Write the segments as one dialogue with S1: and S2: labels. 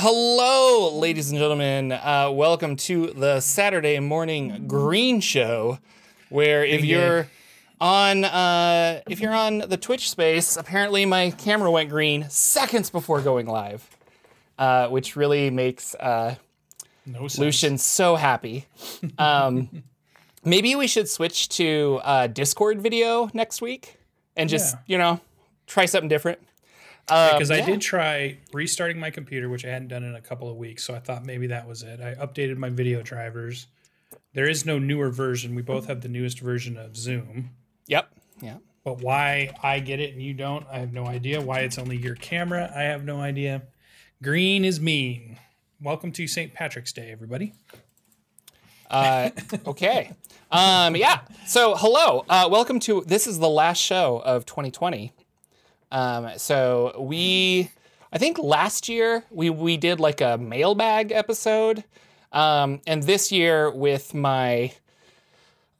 S1: Hello, ladies and gentlemen. Uh, welcome to the Saturday Morning Green Show, where if you're on uh, if you're on the Twitch space, apparently my camera went green seconds before going live, uh, which really makes uh,
S2: No sense.
S1: Lucian so happy. Um, maybe we should switch to uh, Discord video next week and just
S2: Yeah.
S1: you know try something different. Um,
S2: because I did try restarting my computer, which I hadn't done in a couple of weeks. So I thought maybe that was it. I updated my video drivers. There is no newer version. We both have the newest version of Zoom.
S1: Yep. Yeah.
S2: But why I get it and you don't, I have no idea. Why it's only your camera, I have no idea. Green is mean. Welcome to St. Patrick's Day, everybody.
S1: Uh, okay. Um, yeah. So, hello. Uh, welcome to this is the last show of 2020. Um, so we, I think last year we we did like a mailbag episode, um, and this year with my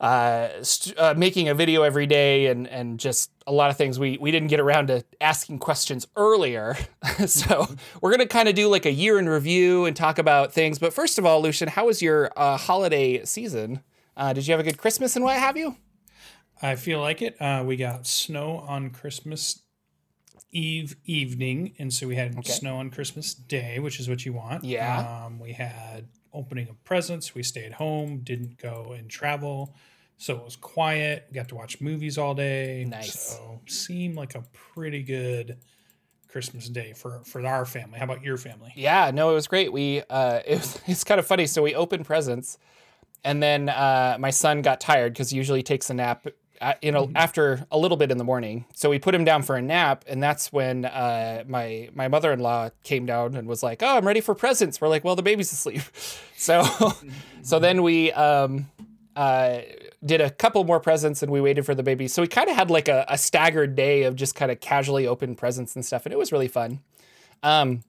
S1: uh, st- uh, making a video every day and and just a lot of things we we didn't get around to asking questions earlier. So we're gonna kind of do like a year in review and talk about things. But first of all lucian how was your uh, holiday season? Uh, did you have a good christmas and what have you?
S2: I feel like it. Uh, we got snow on Christmas Eve evening, and so we had snow on Christmas Day, which is what you want.
S1: Yeah.
S2: Um, we had opening of presents. We stayed home, didn't go and travel, so it was quiet. We got to watch movies all day.
S1: Nice.
S2: So seemed like a pretty good Christmas Day for for our family. How about your family?
S1: yeah no it was great we uh, it was, it's kind of funny so we opened presents and then uh, my son got tired because he usually takes a nap uh, you know after a little bit in the morning. So we put him down for a nap and that's when uh, my my mother-in-law came down and was like oh i'm ready for presents. We're like well the baby's asleep. So so then we um, uh, did a couple more presents and we waited for the baby. So we kind of had like a, a staggered day of just kind of casually open presents and stuff and it was really fun. Um,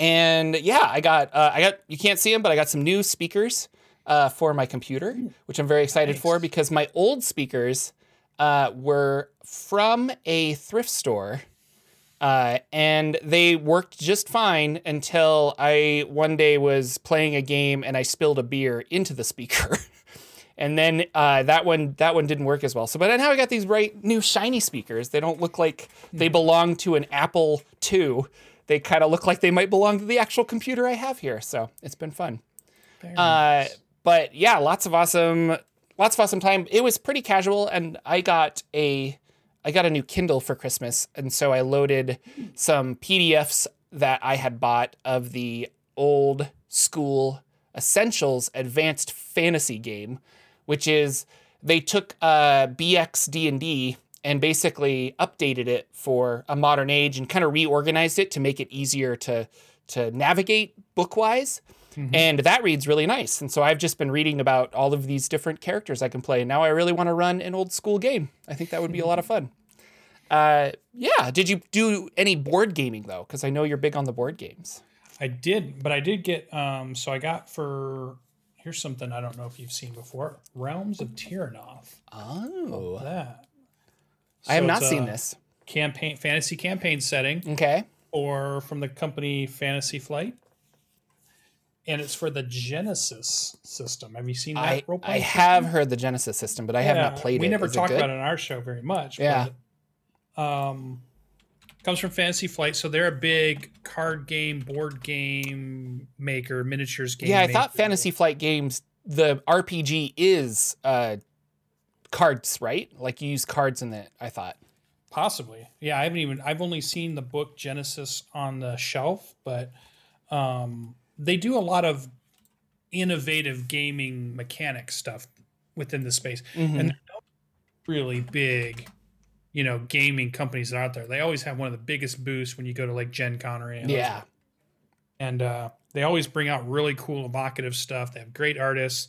S1: and yeah, I got uh, I got you can't see them, but I got some new speakers uh, for my computer, which I'm very excited for because my old speakers uh, were from a thrift store. Uh, and they worked just fine until I one day was playing a game and I spilled a beer into the speaker. and then uh, that one that one didn't work as well. So, but now I got these bright new shiny speakers. They don't look like they belong to an Apple II. They kind of look like they might belong to the actual computer I have here. So it's been fun. Uh,
S2: nice.
S1: But yeah, lots of awesome, lots of awesome time. It was pretty casual, and I got a, I got a new Kindle for Christmas, and so I loaded some PDFs that I had bought of the old school Essentials Advanced Fantasy game, which is they took uh, BX D and D and basically updated it for a modern age and kind of reorganized it to make it easier to to navigate bookwise. And that reads really nice. And so I've just been reading about all of these different characters I can play. And now I really want to run an old school game. I think that would be a lot of fun. Uh, yeah. Did you do any board gaming though? Because I know you're big on the board games.
S2: I did, but I did get. Um, so I got for here's something I don't know if you've seen before: Realms of Terrinoth.
S1: Oh,
S2: That
S1: I have not seen this.
S2: campaign fantasy campaign setting,
S1: Okay.
S2: or from the company Fantasy Flight, and it's for the Genesys system. Have you seen that?
S1: I,
S2: role
S1: I have heard the Genesys system, but I have not played
S2: we
S1: it.
S2: We never
S1: Is
S2: talked about it on our show very much.
S1: Yeah.
S2: But, um, comes from Fantasy Flight, so they're a big card game, board game maker, miniatures game.
S1: Yeah, I thought. Fantasy Flight games, the RPG is uh, cards, right? Like you use cards in it. I thought.
S2: Possibly. Yeah, I haven't even I've only seen the book Genesys on the shelf, but um they do a lot of innovative gaming mechanic stuff within the space.
S1: Mhm.
S2: And really big, you know, gaming companies that are out there. They always have one of the biggest boosts when you go to like Gen Con or any of those.
S1: Yeah.
S2: And uh they always bring out really cool evocative stuff. They have great artists.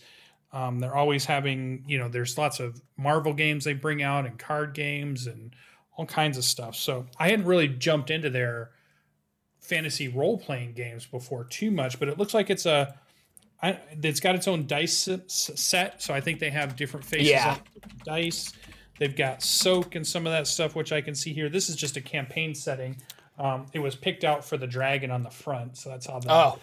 S2: Um, they're always having, you know, there's lots of Marvel games they bring out and card games and all kinds of stuff. So I hadn't really jumped into their fantasy role playing games before too much, but it looks like it's a, I, it's got its own dice s- set. So I think they have different faces
S1: Yeah.
S2: on dice. They've got soak and some of that stuff, which I can see here. This is just a campaign setting. Um, it was picked out for the dragon on the front, so that's how. The,
S1: Oh,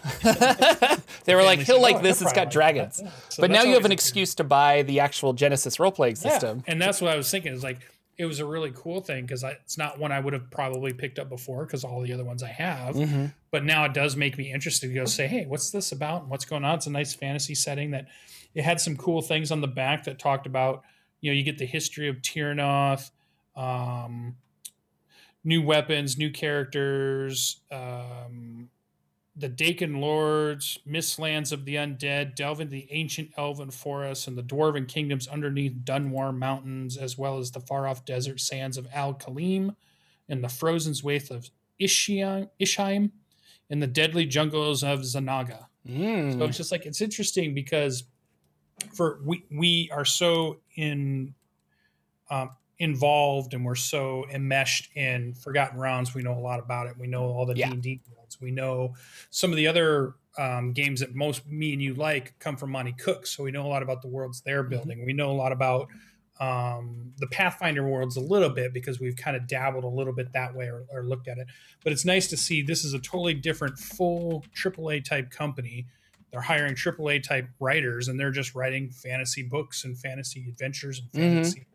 S1: they were like, he'll
S2: said,
S1: like
S2: "Oh,
S1: this. It's got
S2: like
S1: dragons.
S2: Yeah. So
S1: but now you have an
S2: always a good-
S1: excuse to buy the actual Genesys role playing
S2: Yeah,
S1: system.
S2: and that's what I was thinking. Is like it was a really cool thing because it's not one I would have probably picked up before because all the other ones I have.
S1: Mhm.
S2: But now it does make me interested to go say, hey, what's this about? And what's going on? It's a nice fantasy setting that it had some cool things on the back that talked about. You know, you get the history of Terrinoth, um, new weapons, new characters. Um, the Daqan Lords, Mistlands of the Undead, delve into the ancient elven forests and the dwarven kingdoms underneath Dunwarr Mountains, as well as the far off desert sands of Al Kalim and the frozen waste of Ishiam, Isheim and the deadly jungles of Zanaga.
S1: Mm.
S2: So it's just like it's interesting because for we we are so in um, involved and we're so enmeshed in Forgotten Realms. We know a lot about it. We know all the. D and D We know some of the other um, games that most me and you like come from Monte Cook. So we know a lot about the worlds they're building. We know a lot about um, the Pathfinder worlds a little bit because we've kind of dabbled a little bit that way or, or looked at it. But it's nice to see this is a totally different, full AAA type company. They're hiring AAA type writers and they're just writing fantasy books and fantasy adventures and
S1: Mhm.
S2: fantasy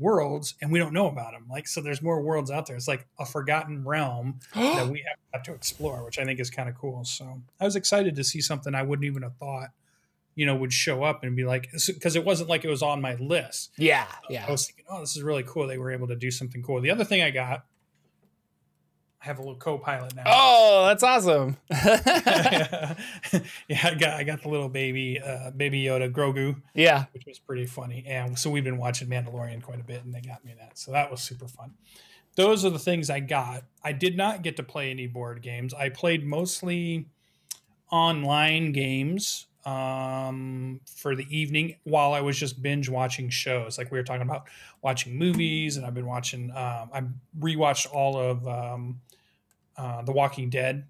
S2: worlds, and we don't know about them. Like, so there's more worlds out there. It's like a forgotten realm that we have to explore, which I think is kind of cool. So I was excited to see something I wouldn't even have thought, you know, would show up and be like, because it wasn't like it was on my list.
S1: yeah, Yeah.
S2: I was thinking, oh, this is really cool. They were able to do something cool. The other thing I got, I have a little co-pilot now.
S1: Oh, that's awesome.
S2: yeah, I got I got the little baby uh, baby Yoda Grogu,
S1: yeah.
S2: which was pretty funny. And so we've been watching Mandalorian quite a bit, and they got me that. So that was super fun. Those are the things I got. I did not get to play any board games. I played mostly online games um, for the evening while I was just binge watching shows. Like we were talking about watching movies, and I've been watching. Um, I rewatched all of um, uh, The Walking Dead,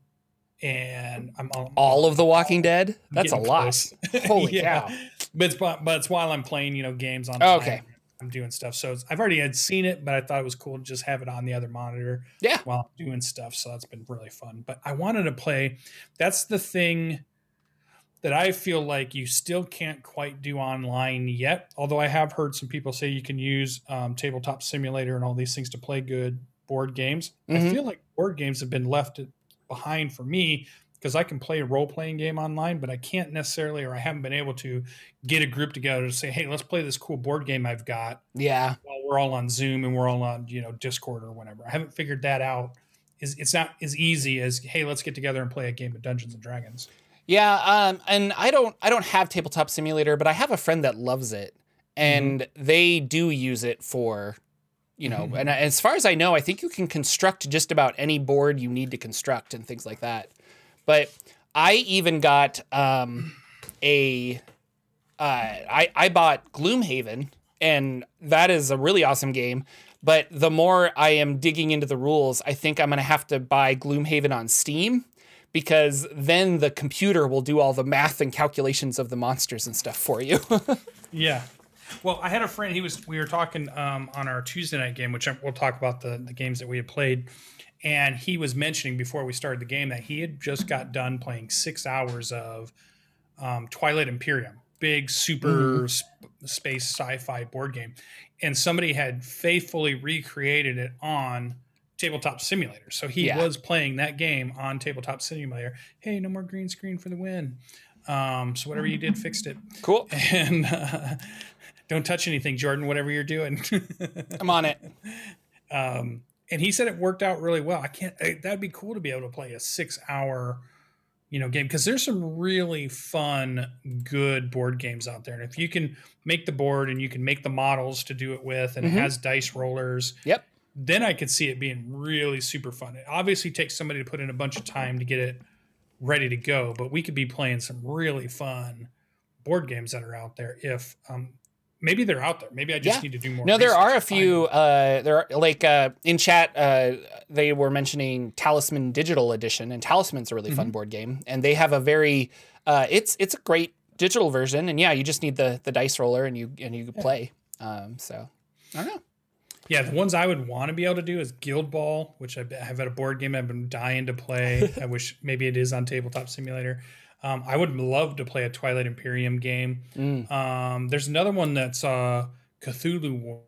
S2: and I'm all,
S1: All of The Walking Dead. That's a lot. Holy cow.
S2: But it's but, but it's while I'm playing, you know, games on.
S1: Oh, okay.
S2: I'm doing stuff. So it's, I've already had seen it, but I thought it was cool to just have it on the other monitor.
S1: Yeah.
S2: While I'm doing stuff, so that's been really fun. But I wanted to play. That's the thing that I feel like you still can't quite do online yet. Although I have heard some people say you can use um, Tabletop Simulator and all these things to play good board games. I
S1: Mhm.
S2: feel like board games have been left behind for me because I can play a role playing game online, but I can't necessarily, or I haven't been able to get a group together to say, hey, let's play this cool board game I've got
S1: Yeah.
S2: while we're all on Zoom and we're all on, you know, Discord or whatever. I haven't figured that out. Is it's not as easy as hey, let's get together and play a game of Dungeons and Dragons.
S1: Yeah, um, and I don't I don't have tabletop simulator, but I have a friend that loves it, and they do use it for, you know,
S2: Mhm.
S1: and as far as I know, I think you can construct just about any board you need to construct and things like that. But I even got um, a uh, I I bought Gloomhaven, and that is a really awesome game. But the more I am digging into the rules, I think I'm gonna have to buy Gloomhaven on Steam because then the computer will do all the math and calculations of the monsters and stuff for you.
S2: Yeah. Well, I had a friend. He was. We were talking um, on our Tuesday night game, which I, we'll talk about the the games that we had played. And he was mentioning before we started the game that he had just got done playing six hours of um, Twilight Imperium, big super sp- space sci-fi board game, and somebody had faithfully recreated it on Tabletop Simulator. So he
S1: Yeah.
S2: was playing that game on Tabletop Simulator. Hey, no more green screen for the win. Um, so whatever you did, fixed it
S1: cool.
S2: and uh, don't touch anything, Jordan. Whatever you're doing.
S1: I'm on it.
S2: um, and he said it worked out really well. I can't. That'd be cool to be able to play a six-hour, you know, game because there's some really fun, good board games out there. And if you can make the board and you can make the models to do it with, and
S1: Mhm.
S2: it has dice rollers,
S1: Yep.
S2: then I could see it being really super fun. It obviously takes somebody to put in a bunch of time to get it ready to go, but we could be playing some really fun board games that are out there if um, maybe they're out there. Maybe I just
S1: Yeah.
S2: need to do more.
S1: No, there are a few. Uh, there are like uh, in chat. Uh, they were mentioning Talisman Digital Edition, and Talisman's a really fun board game, and they have a very. Uh, it's it's a great digital version, and yeah, you just need the the dice roller, and you and you can play. Um, so I don't know.
S2: Yeah, the ones I would want to be able to do is Guild Ball, which I have had a board game I've been dying to play. I wish maybe it is on Tabletop Simulator. Um, I would love to play a Twilight Imperium game.
S1: Mm.
S2: Um, there's another one that's uh, Cthulhu War,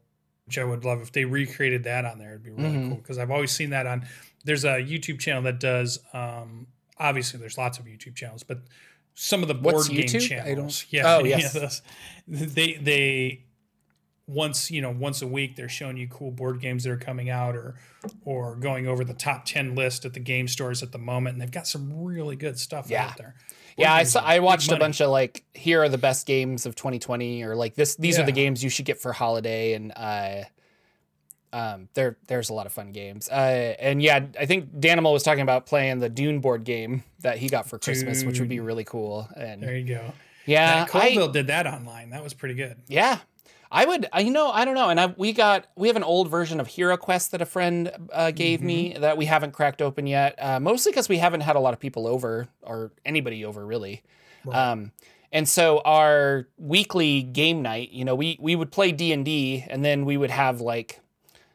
S2: which I would love if they recreated that on there. It'd be really
S1: Mhm.
S2: cool because I've always seen that on. There's a YouTube channel that does. Um, obviously, there's lots of YouTube channels, but some of the board
S1: What's
S2: game
S1: YouTube? I don't-
S2: channels, yeah,
S1: Oh, yes.
S2: those- they they once you know once a week they're showing you cool board games that are coming out or or going over the top 10 list at the game stores at the moment and they've got some really good stuff
S1: Yeah.
S2: out there
S1: Yeah, I saw, I watched a bunch of like here are the best games of 2020 or like this these are the games you should get for holiday and uh um there there's a lot of fun games. Uh and yeah, I think Danimal was talking about playing the Dune board game that he got for Christmas, which would be really cool. And There
S2: you go
S1: yeah,
S2: yeah colville did that online that was pretty good
S1: yeah. I would, I, you know, I don't know. And I, we got, we have an old version of Hero Quest that a friend uh, gave me that we haven't cracked open yet. Uh, mostly because we haven't had a lot of people over or anybody over really. Um, and so our weekly game night, you know, we we would play D and D, and then we would have like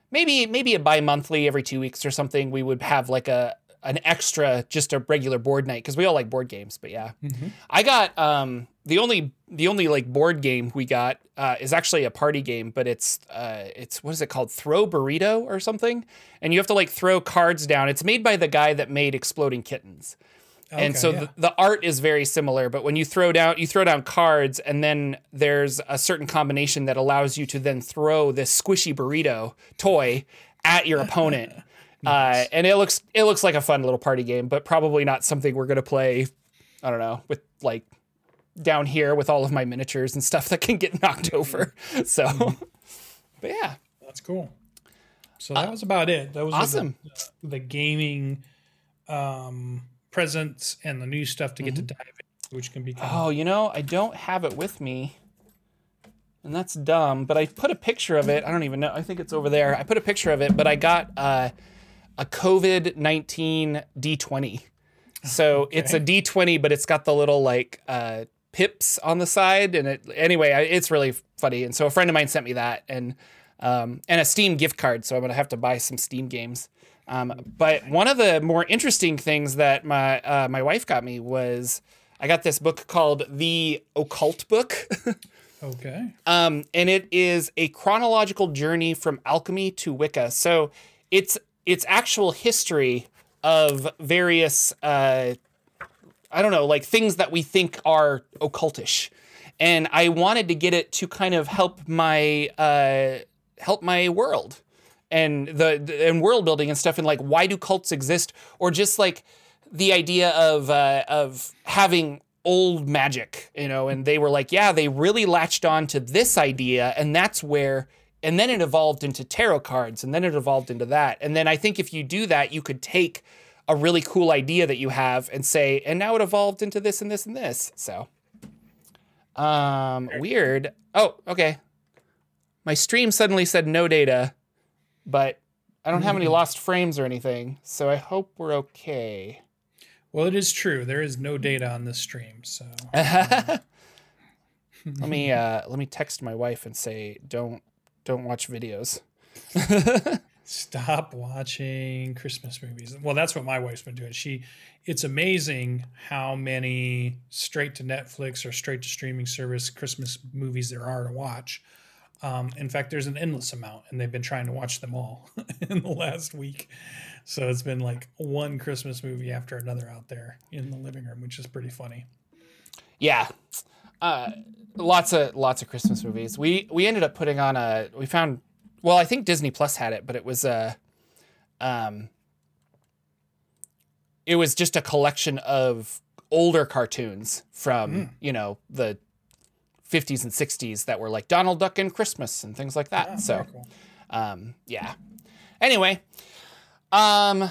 S1: maybe maybe a bi-monthly every two weeks or something. We would have like a an extra just a regular board night because we all like board games. But yeah,
S2: Mhm.
S1: I got um the only the only like board game we got uh, is actually a party game, but it's uh it's what is it called Throw Burrito or something, and you have to like throw cards down. It's made by the guy that made Exploding Kittens and so
S2: yeah.
S1: the, the art is very similar but when you throw down you throw down cards and then there's a certain combination that allows you to then throw this squishy burrito toy at your opponent uh, and it looks it looks like a fun little party game but probably not something we're going to play i don't know with like down here with all of my miniatures and stuff that can get knocked over so but yeah
S2: that's cool so that was about it that was
S1: Uh, awesome
S2: the, the gaming um presents and the new stuff to get to dive in which can be kind of
S1: Oh, you know, I don't have it with me. And that's dumb, but I put a picture of it. I don't even know. I think it's over there. I put a picture of it, but I got uh, a COVID 19 D20. So it's a D20, but it's got the little like uh, pips on the side. And it, anyway, I, it's really funny. And so a friend of mine sent me that and, um, and a Steam gift card. So I'm going to have to buy some Steam games. Um, but one of the more interesting things that my uh, my wife got me was I got this book called The Occult Book,
S2: okay
S1: um, and it is a chronological journey from alchemy to Wicca. So it's it's actual history of various uh, I don't know like things that we think are occultish, and I wanted to get it to kind of help my uh, help my world and the, the and world building and stuff and like why do cults exist? Or just like the idea of uh, of having old magic you know and they were like yeah they really latched on to this idea and that's where and then it evolved into tarot cards and then it evolved into that. And then i think if you do that you could take a really cool idea that you have and say and now it evolved into this and this and this. So um weird. Oh okay. My stream suddenly said no data but I don't have any lost frames or anything, so I hope we're okay.
S2: Well, it is true. There is no data on this stream, so.
S1: Let me uh, let me text my wife and say don't don't watch videos.
S2: stop watching Christmas movies. Well, that's what my wife's been doing. She, it's amazing how many straight to Netflix or straight to streaming service Christmas movies there are to watch. Um, in fact, there's an endless amount, and they've been trying to watch them all in the last week. So it's been like one Christmas movie after another out there in the living room, which is pretty funny.
S1: Yeah, uh, lots of lots of Christmas movies. We we ended up putting on a we found well I think Disney Plus had it, but it was a um it was just a collection of older cartoons from you know the 50s and 60s that were like Donald Duck and Christmas and things like that.
S2: Ah,
S1: so
S2: cool.
S1: um, yeah. Anyway, um,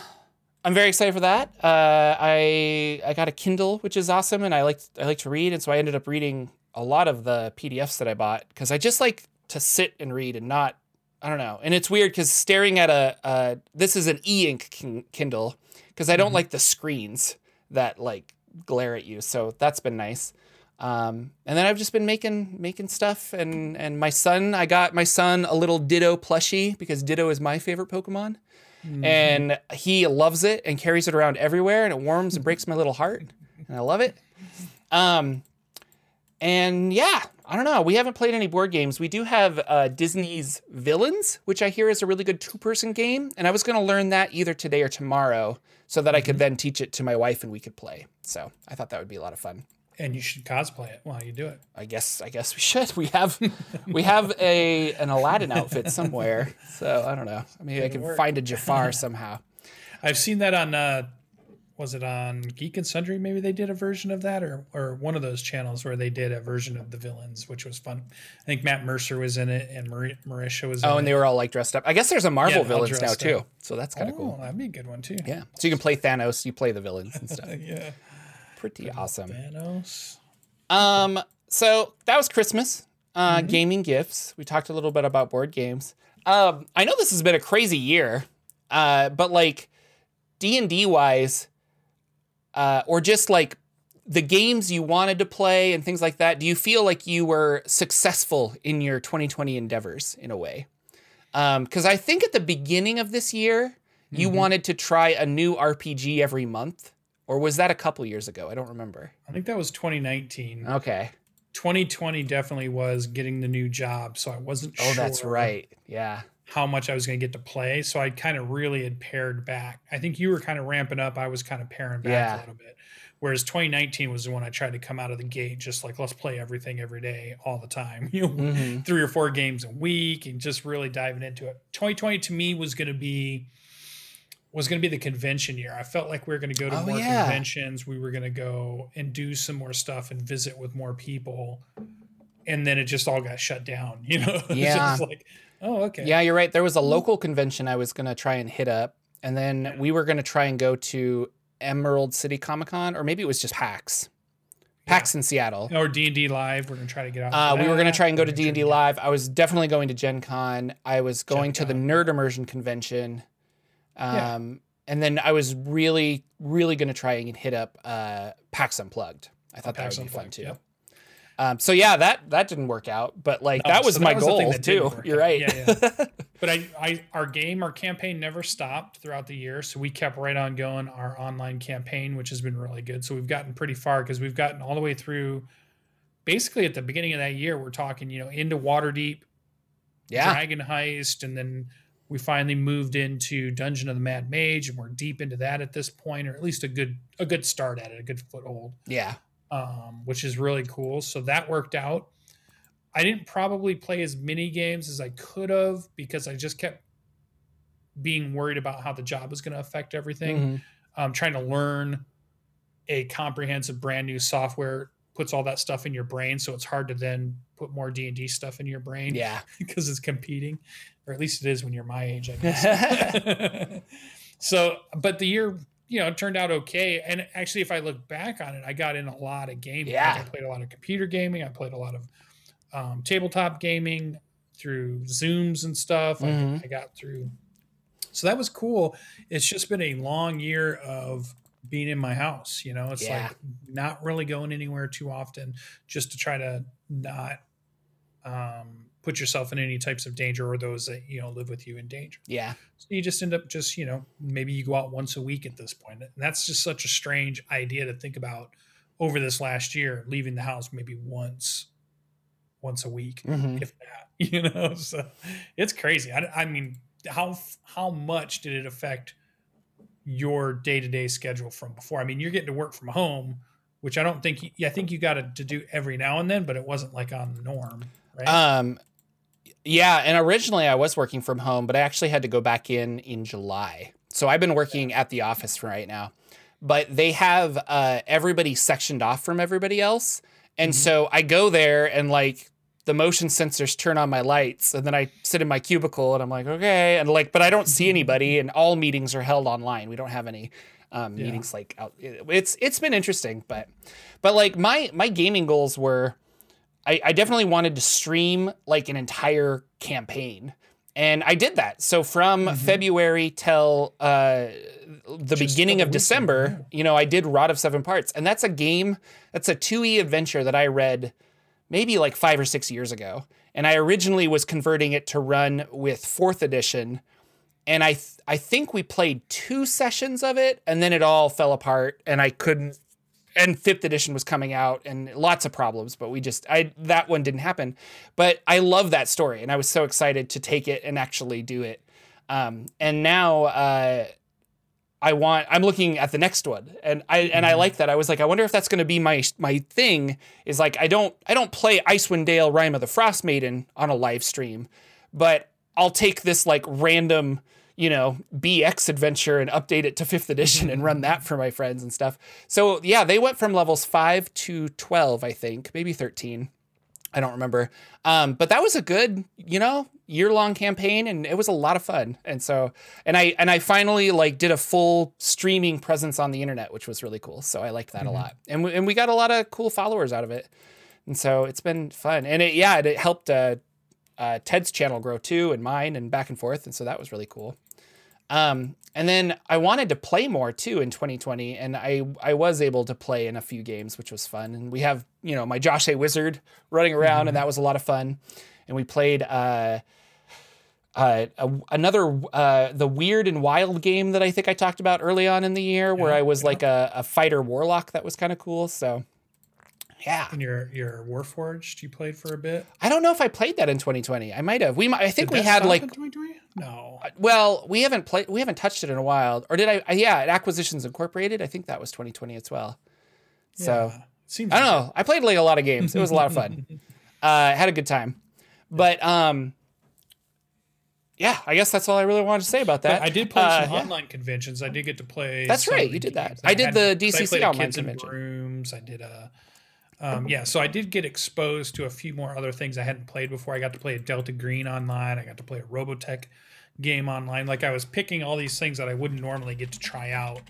S1: I'm very excited for that. Uh, I I got a Kindle, which is awesome, and I like I like to read, and so I ended up reading a lot of the PDFs that I bought because I just like to sit and read and not I don't know. And it's weird because staring at a uh, this is an e-ink kin- Kindle because I don't like the screens that like glare at you, so that's been nice. Um, and then I've just been making making stuff, and and my son, I got my son a little Ditto plushie because Ditto is my favorite Pokemon, and he loves it and carries it around everywhere, and it warms and breaks my little heart, and I love it. Um, and yeah, I don't know. We haven't played any board games. We do have uh, Disney's Villains, which I hear is a really good two person game. And I was going to learn that either today or tomorrow so that I could then teach it to my wife and we could play. So I thought that would be a lot of fun.
S2: And you should cosplay it while you do it.
S1: I guess I guess we should. We have we have a an Aladdin outfit somewhere. So I don't know. Maybe I can
S2: work.
S1: find a Jafar somehow.
S2: I've seen that on uh was it on Geek and Sundry? Maybe they did a version of that, or or one of those channels where they did a version of the villains, which was fun. I think Matt Mercer was in it, and Mar- Marisha was.
S1: Oh, and
S2: it.
S1: they were all like dressed up. I guess there's a Marvel
S2: all
S1: Villains now
S2: dressed
S1: too. So that's kind of
S2: oh,
S1: cool.
S2: that'd be a good one too.
S1: Yeah. So you can play Thanos, you play the villains and stuff.
S2: yeah.
S1: Pretty awesome.
S2: Thanos.
S1: Um, so that was Christmas. Uh,
S2: Mm-hmm.
S1: gaming gifts. We talked a little bit about board games. Um, I know this has been a crazy year, uh, but like D and D wise, uh, or just like the games you wanted to play and things like that. Do you feel like you were successful in your 2020 endeavors in a way? Because I think at the beginning of this year, you
S2: Mm-hmm.
S1: wanted to try a new RPG every month, or was that a couple years ago? I don't remember.
S2: I think that was 2019.
S1: Okay.
S2: 2020 definitely was getting the new job, so I wasn't
S1: Oh,
S2: sure.
S1: that's right. Yeah.
S2: How much I was going to get to play, so I kind of really had pared back. I think you were kind of ramping up. I was kind of paring back
S1: Yeah.
S2: a little bit. Whereas 2019 was the one I tried to come out of the gate, just like let's play everything every day, all the time. You know,
S1: Mhm.
S2: three or four games a week, and just really diving into it. 2020 to me was going to be was going to be the convention year. I felt like we were going to go to
S1: Oh,
S2: more
S1: yeah.
S2: conventions. We were going to go and do some more stuff and visit with more people. And then it just all got shut down, you know? It's
S1: Yeah.
S2: like, oh, okay.
S1: Yeah, you're right. There was a local convention I was going to try and hit up. And then we were going to try and go to Emerald City Comic Con, or maybe it was just PAX. PAX in Seattle.
S2: Or D and D live. We're gonna try to get out.
S1: Uh, we were going to try and go to D&D Live. I was definitely going to Gen Con. I was going to the Nerd Immersion Convention. Um,
S2: Yeah.
S1: And then I was really, really going to try and hit up uh, PAX Unplugged. I thought that would be fun too.
S2: yep.
S1: Um, so yeah, that that didn't work out, but like
S2: No,
S1: that was
S2: so
S1: my
S2: that was
S1: goal too. You're
S2: out.
S1: right.
S2: Yeah, But I, I, our game, our campaign never stopped throughout the year, so we kept right on going. Our online campaign, which has been really good, so we've gotten pretty far because we've gotten all the way through. Basically, at the beginning of that year, we're talking, you know, into Waterdeep,
S1: yeah.
S2: Dragon Heist, and then we finally moved into Dungeon of the Mad Mage, and we're deep into that at this point, or at least a good a good start at it, a good foothold
S1: Yeah.
S2: um, which is really cool. So that worked out. I didn't probably play as many games as I could have because I just kept being worried about how the job was going to affect everything.
S1: Mhm.
S2: Um, trying to learn a comprehensive brand new software puts all that stuff in your brain, so it's hard to then put more D and D stuff in your brain
S1: Yeah.
S2: because it's competing, or at least it is when you're my age, I guess. so, but the year, you know, turned out okay. And actually, if I look back on it, I got in a lot of gaming. Like,
S1: Yeah.
S2: I played a lot of computer gaming. I played a lot of um, tabletop gaming through Zooms and stuff. I-
S1: Mhm.
S2: I got through. So that was cool. It's just been a long year of being in my house. You know, it's
S1: Yeah.
S2: like not really going anywhere too often, just to try to not um, put yourself in any types of danger or those that you know live with you in danger.
S1: Yeah.
S2: So you just end up just you know maybe you go out once a week at this point. and that's just such a strange idea to think about over this last year, leaving the house maybe once, once a week,
S1: Mhm.
S2: if that. You know, so it's crazy. I, I mean, how how much did it affect your day to day schedule from before? I mean, you're getting to work from home, which I don't think you, I think you got to, do every now and then, but it wasn't like on the norm, right?
S1: Um, yeah, and originally I was working from home, but I actually had to go back in in July. So I've been working at the office for right now, but they have uh, everybody sectioned off from everybody else, and
S2: Mhm.
S1: so I go there and like the motion sensors turn on my lights, and then I sit in my cubicle and I'm like, okay, and like, but I don't see anybody, and all meetings are held online. We don't have any um,
S2: Yeah.
S1: meetings like out. It's it's been interesting, but but like my my gaming goals were. I, I definitely wanted to stream like an entire campaign. And I did that. So from February till uh, the
S2: Just
S1: beginning of December, you know, I did Rod of Seven Parts. And that's a game, that's a 2E adventure that I read maybe like five or six years ago. And I originally was converting it to run with fourth edition. And I, th- I think we played two sessions of it and then it all fell apart and I couldn't and fifth edition was coming out and lots of problems but we just i that one didn't happen but i love that story and i was so excited to take it and actually do it um, and now uh, i want i'm looking at the next one and i and i mm-hmm. like that i was like i wonder if that's going to be my my thing is like i don't i don't play icewind dale rime of the frost maiden on a live stream but i'll take this like random you know, BX adventure and update it to fifth edition and run that for my friends and stuff. So yeah, they went from levels five to 12, I think, maybe 13. I don't remember. Um, but that was a good, you know, year long campaign and it was a lot of fun. And so, and I, and I finally like did a full streaming presence on the internet, which was really cool. So I liked that a lot. And we, and we got a lot of cool followers out of it. And so it's been fun. And it, yeah, it, it helped, uh, uh, Ted's channel grow too, and mine, and back and forth, and so that was really cool. Um, and then I wanted to play more too in 2020, and I I was able to play in a few games, which was fun. And we have you know my Josh A Wizard running around, and that was a lot of fun. And we played uh, uh, a, another uh, the weird and wild game that I think I talked about early on in the year, where
S2: Yeah,
S1: I was
S2: yeah.
S1: like a, a fighter warlock. That was kind of cool. So yeah,
S2: And your your Warforged, you played for a bit.
S1: I don't know if I played that in 2020. I might have. We might. I think
S2: Did
S1: we had like
S2: in 2020? No.
S1: Well, we haven't played. We haven't touched it in a while. Or did I? uh, Yeah, at Acquisitions Incorporated. I think that was 2020 as well. So
S2: Yeah. It seems
S1: I don't know. I played like a lot of games. It was a lot of fun. uh, had a good time. But um, yeah, I guess that's all I really wanted to say about that.
S2: But I did play
S1: Uh,
S2: some
S1: yeah.
S2: online conventions. I did get to play.
S1: That's right, you did that. I did the DCC online
S2: Kids in
S1: convention.
S2: Rooms. I did a. Um, yeah, so I did get exposed to a few more other things I hadn't played before. I got to play a Delta Green online. I got to play a Robotech game online. Like I was picking all these things that I wouldn't normally get to try out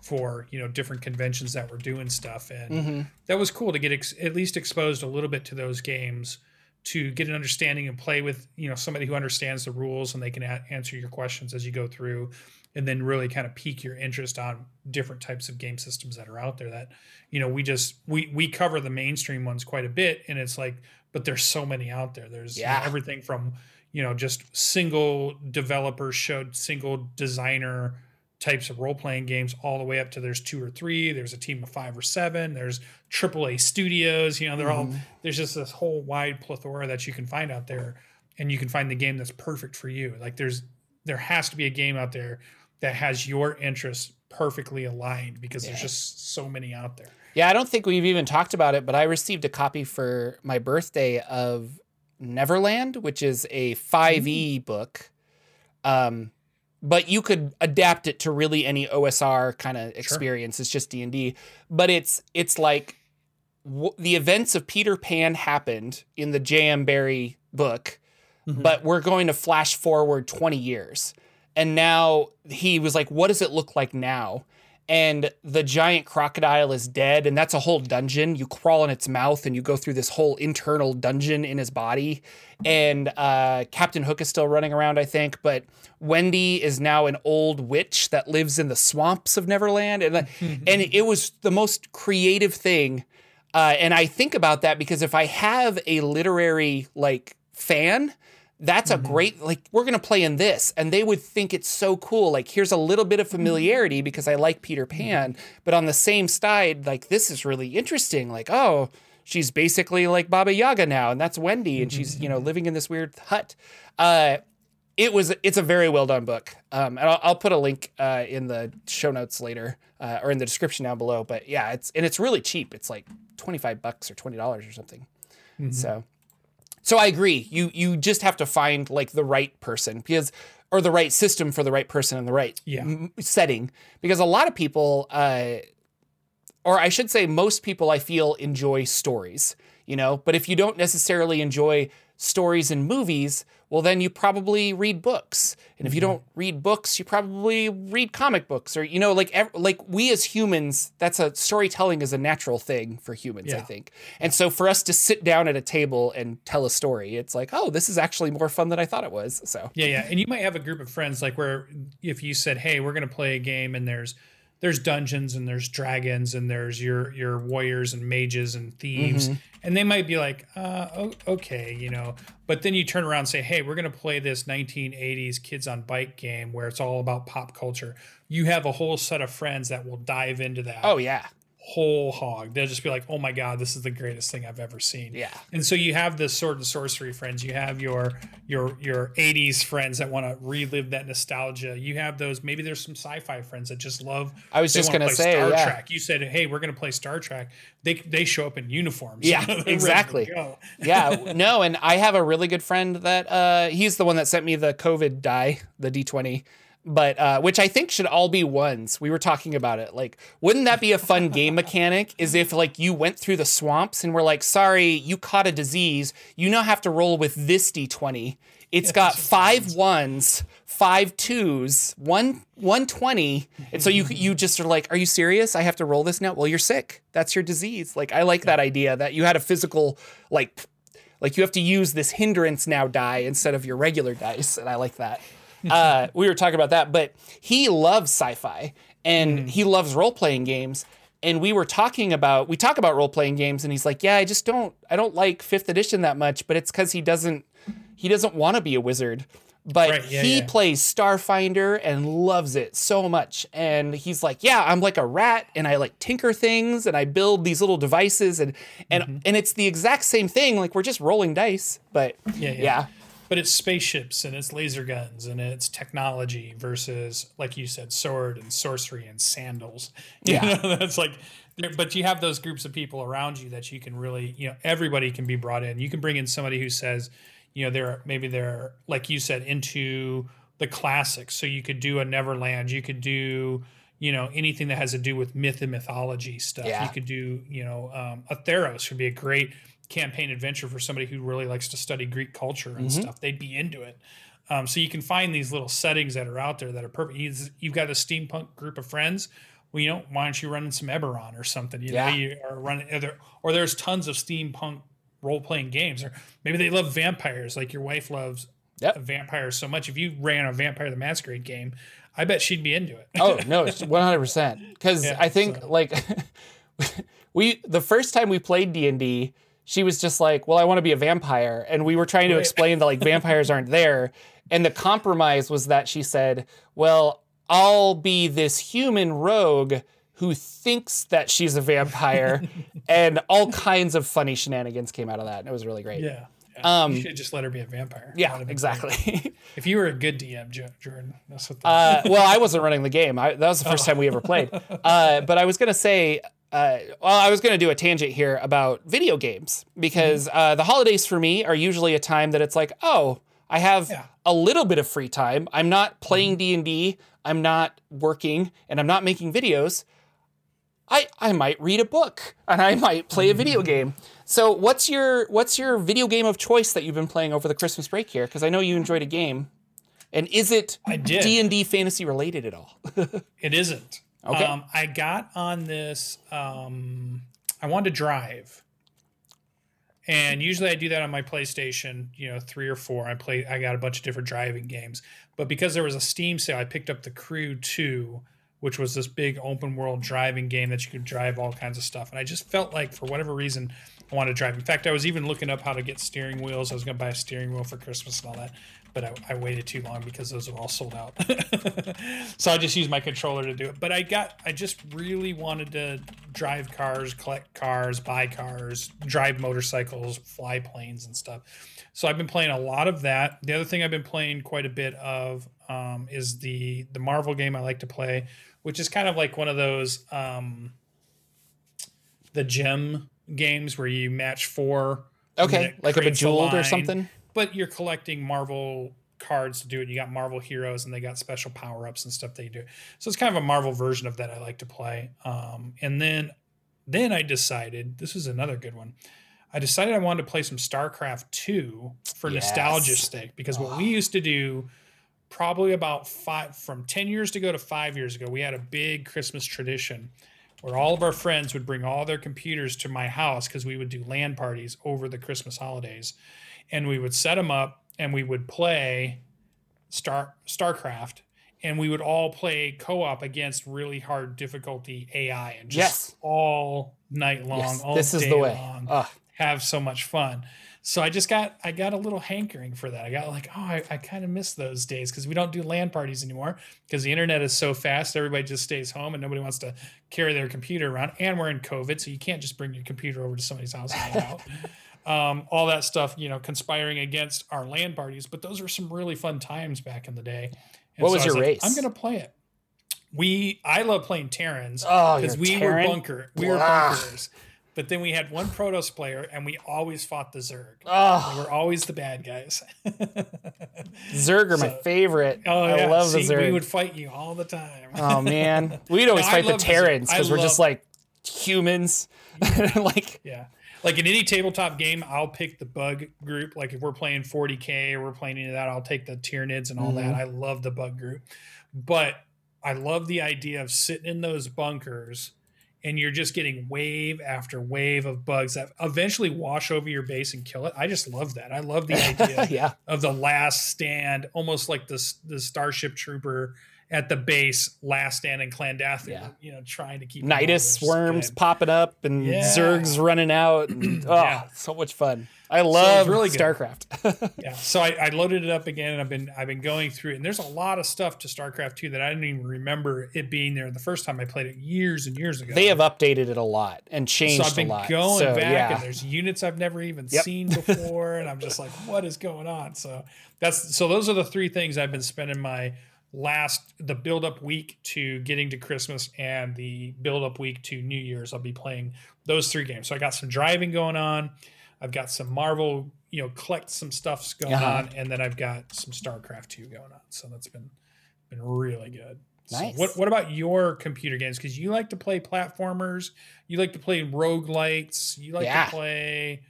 S2: for you know different conventions that were doing stuff, and
S1: Mm-hmm.
S2: that was cool to get ex- at least exposed a little bit to those games to get an understanding and play with you know somebody who understands the rules and they can a- answer your questions as you go through and then really kind of pique your interest on different types of game systems that are out there that you know we just we we cover the mainstream ones quite a bit and it's like but there's so many out there. There's you know, everything from you know just single developer showed single designer types of role-playing games all the way up to there's two or three there's a team of five or seven there's AAA studios you know they're all mm-hmm. there's just this whole wide plethora that you can find out there and you can find the game that's perfect for you. Like there's there has to be a game out there that has your interests perfectly aligned because there's just so many out there
S1: Yeah, I don't think we've even talked about it, but I received a copy for my birthday of Neverland, which is a 5e book. Um, but you could adapt it to really any OSR kind of experience. It's just D and D, but it's it's like w- the events of Peter Pan happened in the J.M. Barrie book, but we're going to flash forward 20 years. And now he was like, what does it look like now? And the giant crocodile is dead, and that's a whole dungeon. You crawl in its mouth and you go through this whole internal dungeon in his body. And uh, Captain Hook is still running around, I think, but Wendy is now an old witch that lives in the swamps of Neverland. And, and it was the most creative thing uh, and I think about that because if I have a literary like fan, that's a great like we're gonna play in this, and they would think it's so cool. Like here's a little bit of familiarity because I like Peter Pan, but on the same side, like this is really interesting. Like oh, she's basically like Baba Yaga now, and that's Wendy, and she's you know living in this weird hut. Uh, it was it's a very well done book. Um, and I'll, I'll put a link uh, in the show notes later uh, or in the description down below but yeah it's and it's really cheap. It's like 25 bucks or 20 dollars or something. So so i agree you you just have to find like the right person because or the right system for the right person in the right
S2: Yeah.
S1: m- setting because a lot of people uh, or I should say, most people I feel enjoy stories, you know. But if you don't necessarily enjoy stories in movies, well, then you probably read books. And if you mm-hmm. don't read books, you probably read comic books or, you know, like, ev- like we as humans, that's a storytelling is a natural thing for humans, I think. And so for us to sit down at a table and tell a story, it's like, oh, this is actually more fun than I thought it was. So,
S2: Yeah, yeah. And you might have a group of friends like where if you said, "Hey, we're going to play a game and there's there's dungeons and there's dragons and there's your your warriors and mages and thieves." And they might be like, uh, okay, you know. But then you turn around and say, hey, we're going to play this 1980s kids on bike game where it's all about pop culture. You have a whole set of friends that will dive into that
S1: oh, yeah.
S2: Whole hog. They'll just be like, oh my God, this is the greatest thing I've ever seen.
S1: Yeah.
S2: And so you have the sword and sorcery friends. You have your your your 80s friends that want to relive that nostalgia. You have those maybe there's some sci-fi friends that just love
S1: I was just gonna
S2: play
S1: say,
S2: Star
S1: yeah.
S2: Trek. You said, "Hey, we're going to play Star Trek." They they show up in uniforms.
S1: Yeah,
S2: They're ready to
S1: exactly. yeah, no, and I have a really good friend that uh, he's the one that sent me the COVID die, the D20, but uh, which I think should all be ones. We were talking about it. Like, wouldn't that be a fun game mechanic? Is if like you went through the swamps and we're like, sorry, you caught a disease. You now have to roll with this D20. It's got five ones, five twos, one one twenty, and so you you just are like, are you serious? I have to roll this now. Well, you're sick. That's your disease. Like I like that idea that you had a physical like like you have to use this hindrance now die instead of your regular dice, and I like that. Uh, we were talking about that, but he loves sci-fi and he loves role-playing games. And we were talking about we talk about role-playing games, and he's like, "Yeah, I just don't I don't like fifth edition that much." But it's because he doesn't he doesn't want to be a wizard. But
S2: Right, yeah,
S1: he
S2: yeah.
S1: plays Starfinder and loves it so much. And he's like, "Yeah, I'm like a rat, and I like tinker things, and I build these little devices, and and
S2: Mm-hmm.
S1: and it's the exact same thing. Like we're just rolling dice, but
S2: Yeah, yeah.
S1: yeah,
S2: But it's spaceships and it's laser guns and it's technology versus, like you said, sword and sorcery and sandals. You
S1: Yeah.
S2: know, that's like, but you have those groups of people around you that you can really, you know, everybody can be brought in. You can bring in somebody who says, you know, they're maybe they're like you said into the classics. So you could do a Neverland. You could do, you know, anything that has to do with myth and mythology stuff.
S1: Yeah.
S2: You could do, you know, um, a Theros would be a great campaign adventure for somebody who really likes to study Greek culture and stuff. They'd be into it. Um, so you can find these little settings that are out there that are perfect. You've got a steampunk group of friends. Well, you know, why aren't you running some Eberron or something? You
S1: Yeah.
S2: know, you are running, or, or there's tons of steampunk role playing games, or maybe they love vampires, like your wife loves
S1: Yep.
S2: vampires so much. If you ran a Vampire the Masquerade game, I bet she'd be into it.
S1: Oh no, one hundred percent. Because
S2: Yeah,
S1: I think
S2: so-
S1: like we the first time we played D and D, she was just like, "Well, I want to be a vampire," and we were trying to
S2: Right.
S1: explain that like vampires aren't there, and the compromise was that she said, "Well, I'll be this human rogue." Who thinks that she's a vampire, and all kinds of funny shenanigans came out of that. And it was really great.
S2: Yeah.
S1: Um,
S2: you should just let her be a vampire.
S1: Yeah, exactly.
S2: If you were a good DM, Jordan, that's what. The,
S1: Uh, well, I wasn't running the game. I, that was the first time we ever played. Uh, but I was gonna say, uh, well, I was gonna do a tangent here about video games because uh, the holidays for me are usually a time that it's like, oh, I have
S2: Yeah.
S1: a little bit of free time. I'm not playing D and D. I'm not working, and I'm not making videos. I, I might read a book and I might play a video game. So what's your what's your video game of choice that you've been playing over the Christmas break here? Because I know you enjoyed a game, and is it D and D fantasy related at all?
S2: It isn't.
S1: Okay.
S2: Um, I got on this. Um, I wanted to drive, and usually I do that on my PlayStation. You know, three or four. I play. I got a bunch of different driving games, but because there was a Steam sale, I picked up the Crew Two, which was this big open world driving game that you could drive all kinds of stuff. And I just felt like, for whatever reason, I wanted to drive. In fact, I was even looking up how to get steering wheels. I was going to buy a steering wheel for Christmas and all that, but I, I waited too long because those were all sold out. so I just used my controller to do it. But I got, I just really wanted to drive cars, collect cars, buy cars, drive motorcycles, fly planes and stuff. So I've been playing a lot of that. The other thing I've been playing quite a bit of um, is the the Marvel game I like to play, which is kind of like one of those um, the gem games where you match four.
S1: Okay, like a bejeweled or
S2: line,
S1: something.
S2: But you're collecting Marvel cards to do it. You got Marvel heroes, and they got special power ups and stuff they do. So it's kind of a Marvel version of that I like to play. Um, and then then I decided this is another good one. I decided I wanted to play some StarCraft 2 for
S1: Yes.
S2: sake because what we used to do probably about five from 10 years ago to five years ago, we had a big Christmas tradition where all of our friends would bring all their computers to my house because we would do LAN parties over the Christmas holidays. And we would set them up and we would play Star StarCraft and we would all play co-op against really hard difficulty AI and just
S1: Yes.
S2: all night long,
S1: Yes,
S2: all
S1: this is
S2: day
S1: the way.
S2: long
S1: Ugh.
S2: have so much fun. So I just got I got a little hankering for that. I got like, oh, I, I kind of miss those days because we don't do land parties anymore because the internet is so fast. Everybody just stays home and nobody wants to carry their computer around. And we're in COVID, so you can't just bring your computer over to somebody's house and hang out. Um, all that stuff, you know, conspiring against our land parties. But those were some really fun times back in the day. And
S1: What was
S2: I
S1: your
S2: like,
S1: race?
S2: I'm gonna play it. We I love playing Terrans
S1: Oh,
S2: because
S1: you're
S2: we
S1: Terran?
S2: were bunker. We were
S1: Blah.
S2: bunkers. But then we had one Protoss player, and we always fought the Zerg.
S1: Oh,
S2: They were always the bad guys.
S1: Zerg are my favorite.
S2: oh
S1: I
S2: yeah,
S1: love
S2: See,
S1: the Zerg.
S2: We would fight you all the time.
S1: Oh man, we'd always
S2: No,
S1: fight the
S2: love the Zerg.
S1: Terrans because we're just like humans. like
S2: yeah, like in any tabletop game, I'll pick the bug group. Like if we're playing 40k or we're playing any of that, I'll take the Tyranids and all that.
S1: Mhm.
S2: I love the bug group, but I love the idea of sitting in those bunkers. And you're just getting wave after wave of bugs that eventually wash over your base and kill it. I just love that. I love the idea
S1: yeah,
S2: of the last stand, almost like the the Starship Trooper at the base, last stand in Klendathu.
S1: Yeah.
S2: You know, trying to keep
S1: Nydus
S2: good.
S1: popping up and
S2: Yeah.
S1: Zergs running out. And, oh,
S2: Yeah.
S1: so much fun. I love
S2: really good.
S1: StarCraft.
S2: Yeah, so I, I loaded it up again, and I've been I've been going through it, and there's a lot of stuff to StarCraft 2 that I didn't even remember it being there the first time I played it years and years ago.
S1: they have updated it a lot and changed
S2: so I've been going
S1: so,
S2: back,
S1: yeah.
S2: and there's units I've never even
S1: Yep.
S2: seen before, and I'm just like, what is going on? So that's so those are the three things I've been spending my last the build up week to getting to Christmas and the build up week to New Year's. I'll be playing those three games. So I got some driving going on. I've got some Marvel, you know, collect some stuffs going
S1: Uh-huh.
S2: on, and then I've got some StarCraft 2 going on. So that's been been really good. So
S1: Nice.
S2: what what about your computer games? Because you like to play platformers, you like to play roguelites, you like
S1: Yeah.
S2: to play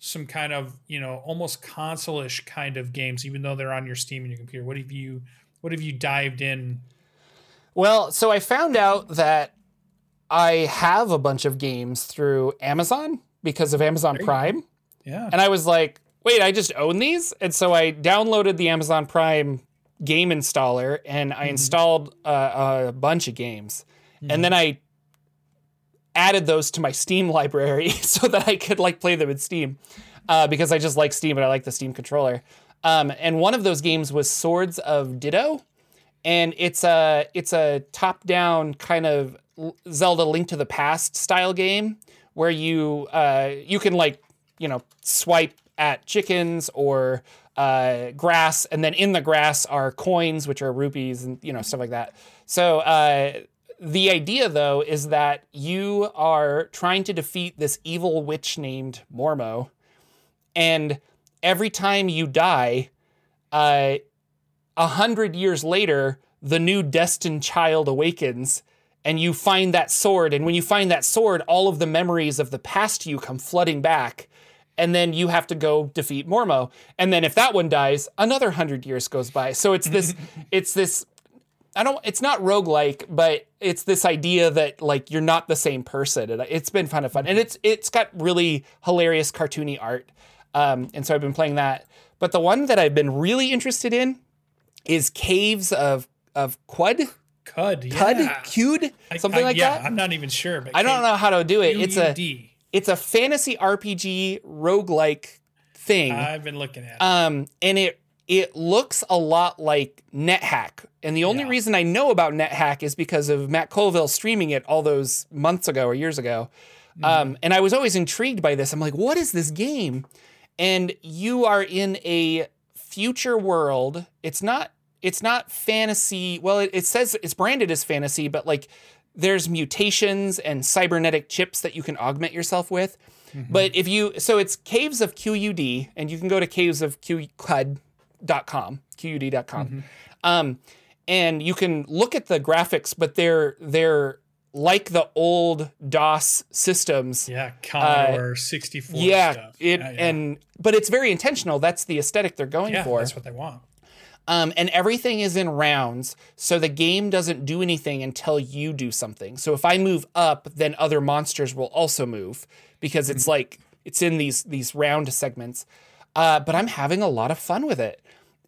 S2: some kind of, you know, almost console-ish kind of games, even though they're on your Steam and your computer. What have you what have you dived in?
S1: Well, so I found out that I have a bunch of games through Amazon because of Amazon. Prime.
S2: Yeah.
S1: And I was like, wait, I just own these? And so I downloaded the Amazon Prime game installer and I
S2: Mhm.
S1: installed uh, a bunch of games. And then I added those to my Steam library so that I could like play them in Steam uh, because I just like Steam and I like the Steam controller. Um, and one of those games was Swords of Ditto, and it's a it's a top down kind of Zelda Link to the Past style game where you uh, you can like you know swipe at chickens or uh, grass, and then in the grass are coins, which are rupees and you know stuff like that. So uh, the idea though is that you are trying to defeat this evil witch named Mormo, and every time you die, uh, a hundred years later, the new destined child awakens, and you find that sword. And when you find that sword, all of the memories of the past you come flooding back. And then you have to go defeat Mormo. And then if that one dies, another hundred years goes by. So it's this, it's this I don't it's not roguelike, but it's this idea that like you're not the same person. And it's been kind of fun. And it's it's got really hilarious cartoony art. Um, and so I've been playing that. But the one that I've been really interested in is Caves of of Quud,
S2: Cud, yeah.
S1: Cud, Cud, something
S2: I-
S1: like
S2: yeah,
S1: that.
S2: I'm not even sure, but
S1: I don't know how to do it. It's a
S2: QUD.
S1: It's a fantasy RPG roguelike thing.
S2: I've been looking at it.
S1: Um, and it it looks a lot like NetHack. And the only
S2: Yeah.
S1: reason I know about NetHack is because of Matt Colville streaming it all those months ago or years ago.
S2: Mm-hmm.
S1: Um, and I was always intrigued by this. I'm like, what is this game? And you are in a future world. It's not it's not fantasy. Well, it, it says it's branded as fantasy, but like there's mutations and cybernetic chips that you can augment yourself with.
S2: Mm-hmm.
S1: But if you, so it's Caves of QUD, and you can go to caves of QUD.com.
S2: Mm-hmm.
S1: Um, and you can look at the graphics, but they're they're like the old DOS systems.
S2: Yeah, Commodore 64
S1: Uh, Yeah,
S2: stuff.
S1: it
S2: yeah, yeah.
S1: and but it's very intentional. That's the aesthetic they're going
S2: yeah,
S1: for.
S2: that's what they want.
S1: Um, and everything is in rounds, so the game doesn't do anything until you do something. So if I move up, then other monsters will also move because it's like it's in these these round segments. Uh, but I'm having a lot of fun with it,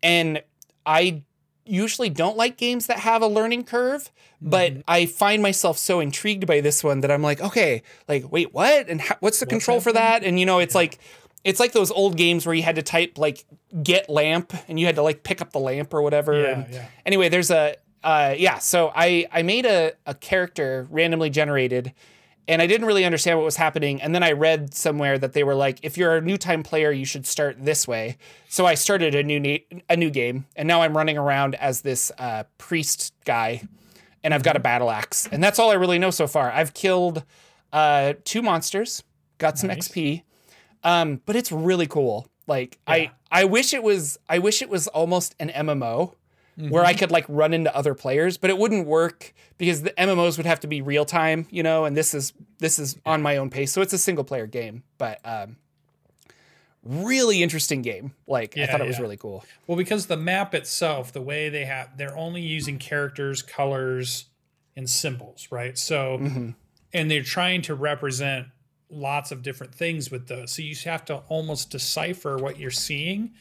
S1: and I usually don't like games that have a learning curve, but I find myself so intrigued by this one that I'm like, okay, like wait, what? And how, what's the control for that? And you know, it's like it's like those old games where you had to type like get lamp and you had to like pick up the lamp or whatever.
S2: Yeah,
S1: And
S2: yeah.
S1: Anyway, there's a uh, yeah. So I I made a a character randomly generated. And I didn't really understand what was happening. And then I read somewhere that they were like, if you're a new time player, you should start this way. So I started a new na- a new game, and now I'm running around as this uh, priest guy, and I've got a battle axe, and that's all I really know so far. I've killed uh, two monsters, got some
S2: Nice.
S1: XP, um, but it's really cool. Like
S2: Yeah.
S1: I I wish it was I wish it was almost an MMO where I could like run into other players, but it wouldn't work because the MMOs would have to be real time, you know, and this is this is on my own pace. So it's a single player game, but um really interesting game. Like I thought it was really cool.
S2: Well, because the map itself, the way they have, they're only using characters, colors, and symbols, right? So,
S1: Mm-hmm.
S2: and they're trying to represent lots of different things with those. So you have to almost decipher what you're seeing.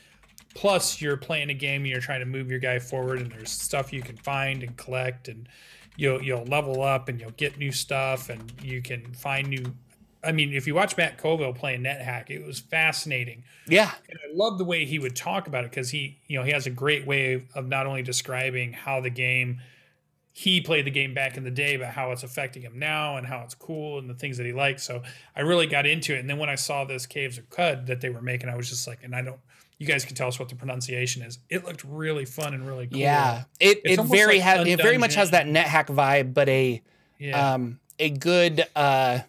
S2: Plus, you're playing a game and you're trying to move your guy forward, and there's stuff you can find and collect, and you'll you'll level up and you'll get new stuff, and you can find new. I mean, if you watch Matt Colville playing NetHack, it was fascinating
S1: Yeah.
S2: and I love the way he would talk about it because he, you know, he has a great way of, of not only describing how the game he played the game back in the day, but how it's affecting him now and how it's cool and the things that he likes. So I really got into it. And then when I saw this Caves of Cud that they were making, I was just like, and I don't, you guys can tell us what the pronunciation is. It looked really fun and really cool.
S1: Yeah. It
S2: It's
S1: it very
S2: like
S1: has it very much has that
S2: Undungeon.
S1: NetHack vibe, but a
S2: Yeah.
S1: um a good uh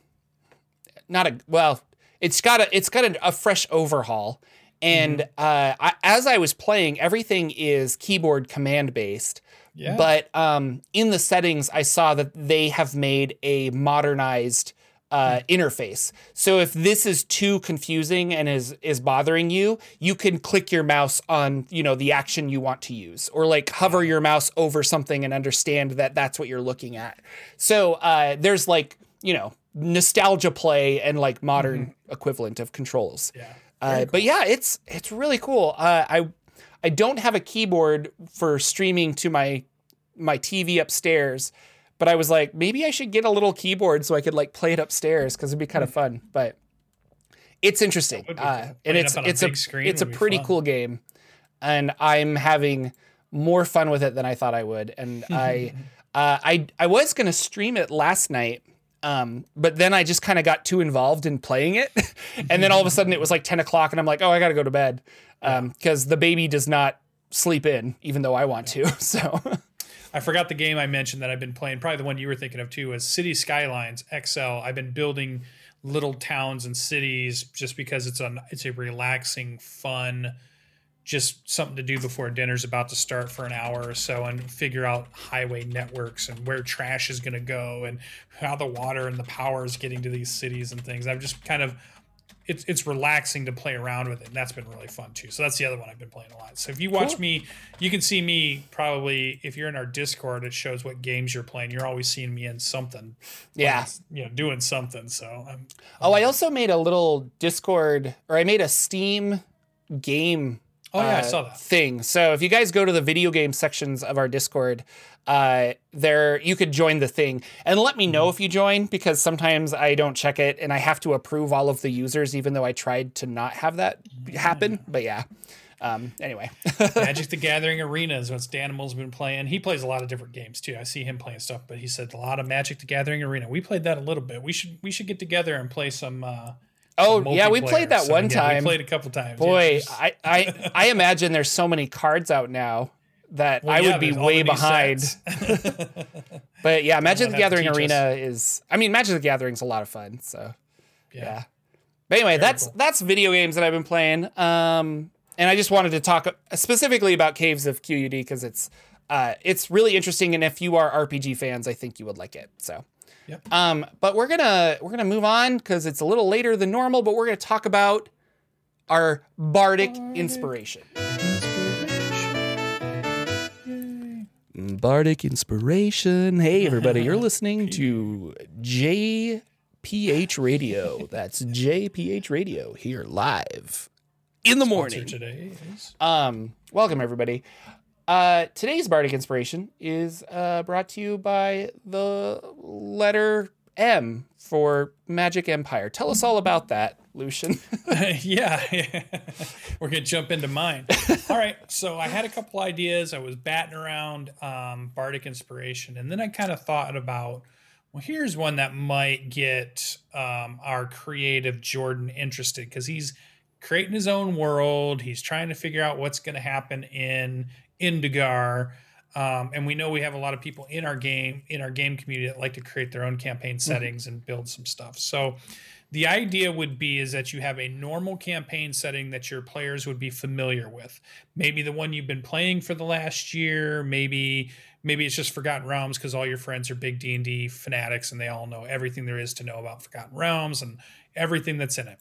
S1: not a well it's got a it's got a, a fresh overhaul and
S2: Mm-hmm.
S1: uh I, as i was playing everything is keyboard command based
S2: yeah.
S1: but um in the settings i saw that they have made a modernized uh,
S2: Hmm.
S1: interface. So if this is too confusing and is is bothering you, you can click your mouse on you know the action you want to use, or like hover your mouse over something and understand that that's what you're looking at. So uh, there's like you know nostalgia play and like modern equivalent of controls.
S2: yeah.
S1: Uh, But yeah, it's it's really cool. Uh, I I don't have a keyboard for streaming to my my TV upstairs, but I was like, maybe I should get a little keyboard so I could like play it upstairs because it'd be kind of fun. But it's interesting, uh, and it's
S2: a
S1: it's a
S2: screen
S1: it's a pretty
S2: fun.
S1: cool game, and I'm having more fun with it than I thought I would. And I uh, I I was gonna stream it last night. Um, but then I just kind of got too involved in playing it. and then all of a sudden it was like 10 o'clock and I'm like, oh, I got to go to bed. Um, cause the baby does not sleep in, even though I want to. So
S2: I forgot the game I mentioned that I've been playing. Probably the one you were thinking of too was City Skylines XL. I've been building little towns and cities just because it's a it's a relaxing, fun, just something to do before dinner's about to start for an hour or so, and figure out highway networks and where trash is going to go and how the water and the power is getting to these cities and things. I've just kind of it's it's relaxing to play around with it, and that's been really fun too. So that's the other one I've been playing a lot. So if you watch
S1: Cool.
S2: me, you can see me probably if you're in our Discord, it shows what games you're playing. You're always seeing me in something,
S1: yeah.
S2: you know, doing something. So I'm,
S1: Oh, I also made a little Discord or I made a Steam game
S2: oh yeah, I
S1: uh,
S2: saw that.
S1: thing. So if you guys go to the video game sections of our Discord, uh, there you could join the thing and let me
S2: Mm-hmm.
S1: know if you join because sometimes I don't check it and I have to approve all of the users, even though I tried to not have that happen. But yeah. Um, anyway,
S2: Magic the Gathering Arena is what Danimal's been playing. He plays a lot of different games too. I see him playing stuff, but he said a lot of Magic the Gathering Arena. We played that a little bit. We should we should get together and play some. Uh,
S1: oh yeah, we played that
S2: So,
S1: one
S2: yeah,
S1: time.
S2: We played a couple times.
S1: Boy,
S2: Yeah.
S1: I, I I imagine there's so many cards out now that
S2: Well,
S1: I
S2: yeah,
S1: would be way behind. But yeah, Magic the Gathering Arena is I mean Magic the Gathering's a lot of fun, so yeah. But anyway, that's
S2: cool.
S1: that's video games that I've been playing. Um and I just wanted to talk specifically about Caves of QUD because it's uh it's really interesting and if you are RPG fans, I think you would like it. So
S2: Yep.
S1: Um, but we're gonna we're gonna move on because it's a little later than normal. But we're gonna talk about our bardic inspiration. Bardic inspiration. Hey everybody, you're listening to JPH Radio. That's JPH Radio here live in the morning.
S2: today is
S1: Um, welcome everybody. Uh, today's bardic inspiration is uh, brought to you by the letter M for Magic Empire. Tell us all about that, Lucian.
S2: yeah, yeah. we're gonna jump into mine. All right, so I had a couple ideas. I was batting around um, bardic inspiration, and then I kind of thought about, well, here's one that might get um, our creative Jordan interested because he's creating his own world. He's trying to figure out what's going to happen in Indigar. Um, and we know we have a lot of people in our game in our game community that like to create their own campaign settings and build some stuff. So the idea would be is that you have a normal campaign setting that your players would be familiar with. Maybe the one you've been playing for the last year, maybe maybe it's just Forgotten Realms because all your friends are big D&D fanatics and they all know everything there is to know about Forgotten Realms and everything that's in it.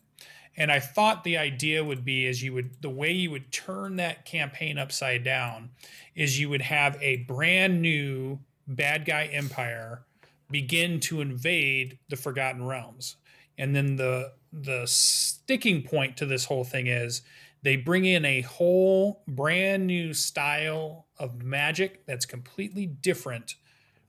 S2: And I thought the idea would be is you would the way you would turn that campaign upside down is you would have a brand new bad guy empire begin to invade the Forgotten Realms. And then the the sticking point to this whole thing is they bring in a whole brand new style of magic that's completely different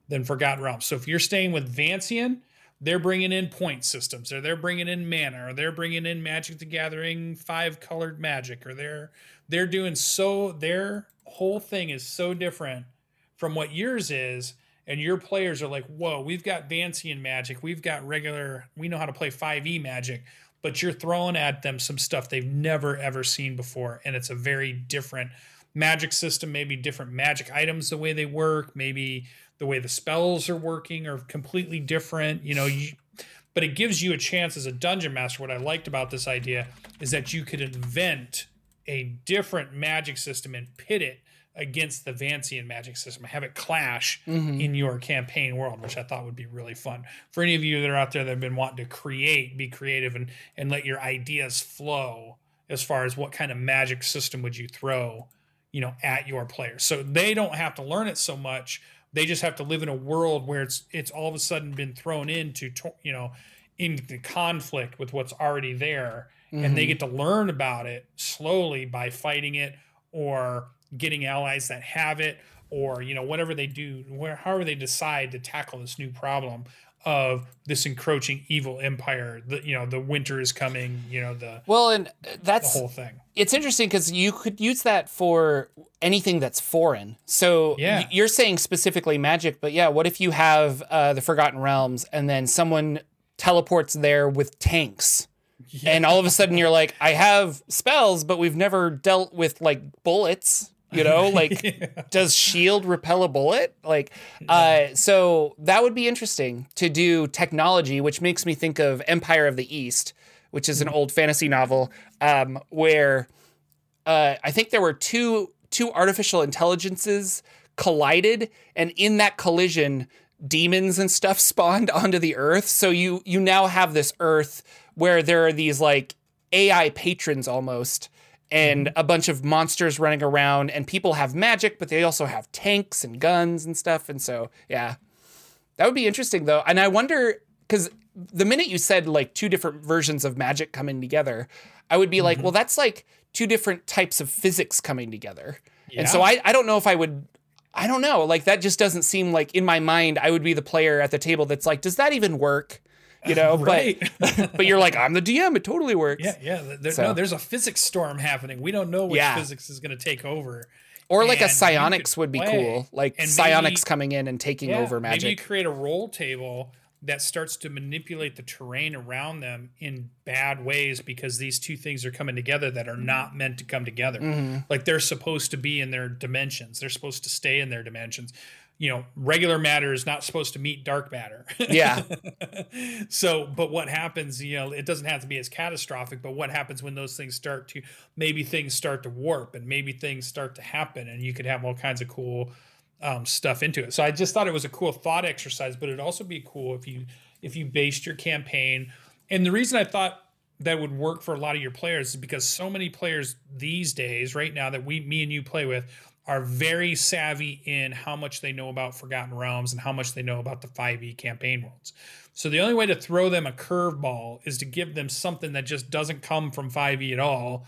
S2: than Forgotten Realms. So if you're staying with Vancian, they're bringing in point systems, or they're bringing in mana, or they're bringing in Magic the Gathering five colored magic, or they're they're doing so their whole thing is so different from what yours is, and your players are like, whoa, we've got Vancian magic, we've got regular, we know how to play 5e magic, but you're throwing at them some stuff they've never ever seen before, and it's a very different magic system, maybe different magic items, the way they work, maybe the way the spells are working are completely different. You know, you, but it gives you a chance as a dungeon master. What I liked about this idea is that you could invent a different magic system and pit it against the Vancian magic system, have it clash mm-hmm. in your campaign world, which I thought would be really fun. For any of you that are out there that have been wanting to create, be creative and and let your ideas flow as far as what kind of magic system would you throw, you know, at your players. So they don't have to learn it so much. They just have to live in a world where it's it's all of a sudden been thrown into you know into conflict with what's already there, and they mm-hmm. get to learn about it slowly by fighting it or getting allies that have it or you know whatever they do where however they decide to tackle this new problem of this encroaching evil empire the you know the winter is coming you know the
S1: Well, and that's the
S2: whole thing
S1: it's interesting because you could use that for anything that's foreign. So
S2: Yeah.
S1: you're saying specifically magic, but yeah, what if you have uh, the Forgotten Realms and then someone teleports there with tanks? And all of a sudden you're like, I have spells, but we've never dealt with like bullets. You know, like does shield repel a bullet? Like, uh, so that would be interesting to do technology, which makes me think of Empire of the East, which is an old fantasy novel um, where uh, I think there were two two artificial intelligences collided, and in that collision, demons and stuff spawned onto the Earth. So you you now have this Earth where there are these like AI patrons almost. And mm-hmm. a bunch of monsters running around, and people have magic, but they also have tanks and guns and stuff. And so, yeah, that would be interesting though. And I wonder because the minute you said like two different versions of magic coming together, I would be like, mm-hmm. well, that's like two different types of physics coming together. yeah. And so I, I don't know if I would, I don't know. Like that just doesn't seem like in my mind, I would be the player at the table that's like, does that even work? You know,
S2: Right.
S1: but, but you're like, I'm the DM. It totally works.
S2: yeah yeah there,
S1: So-
S2: no, there's a physics storm happening we don't know which
S1: Yeah.
S2: physics is going to take over
S1: Or like a
S2: And you
S1: psionics would be cool. Like
S2: And
S1: psionics
S2: maybe-
S1: coming in and taking
S2: Yeah,
S1: over magic.
S2: Maybe you create a roll table that starts to manipulate the terrain around them in bad ways because these two things are coming together that are not meant to come together.
S1: Mm-hmm.
S2: Like they're supposed to be in their dimensions. They're supposed to stay in their dimensions. You know, regular matter is not supposed to meet dark matter.
S1: Yeah.
S2: so, but what happens, you know, it doesn't have to be as catastrophic, but what happens when those things start to maybe things start to warp and maybe things start to happen and you could have all kinds of cool um, stuff into it. So I just thought it was a cool thought exercise, but it'd also be cool if you if you based your campaign. And the reason I thought that would work for a lot of your players is because so many players these days, right now, that we me and you play with, are very savvy in how much they know about Forgotten Realms and how much they know about the 5e campaign worlds. So the only way to throw them a curveball is to give them something that just doesn't come from 5e at all,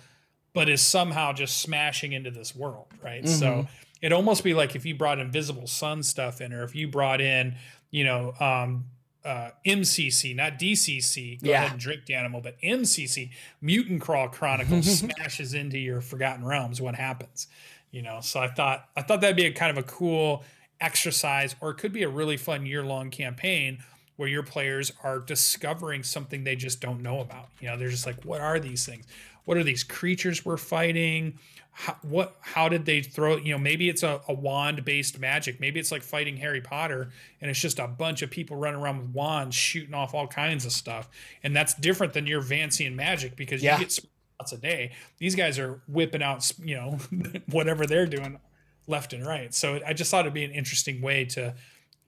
S2: but is somehow just smashing into this world, right? Mm-hmm. So it'd almost be like if you brought Invisible Sun stuff in, or if you brought in, you know, um, uh, MCC, not DCC. Go yeah. ahead and drink the animal, but MCC, Mutant Crawl Chronicles smashes into your Forgotten Realms. What happens? You know, so I thought I thought that'd be a kind of a cool exercise, or it could be a really fun year long campaign where your players are discovering something they just don't know about. You know, they're just like, what are these things? What are these creatures we're fighting? how, what how did they throw you know maybe it's a, a wand based magic maybe it's like fighting harry potter and it's just a bunch of people running around with wands shooting off all kinds of stuff and that's different than your Vancian magic because yeah. you get lots a day. These guys are whipping out you know whatever they're doing left and right. So i just thought it'd be an interesting way to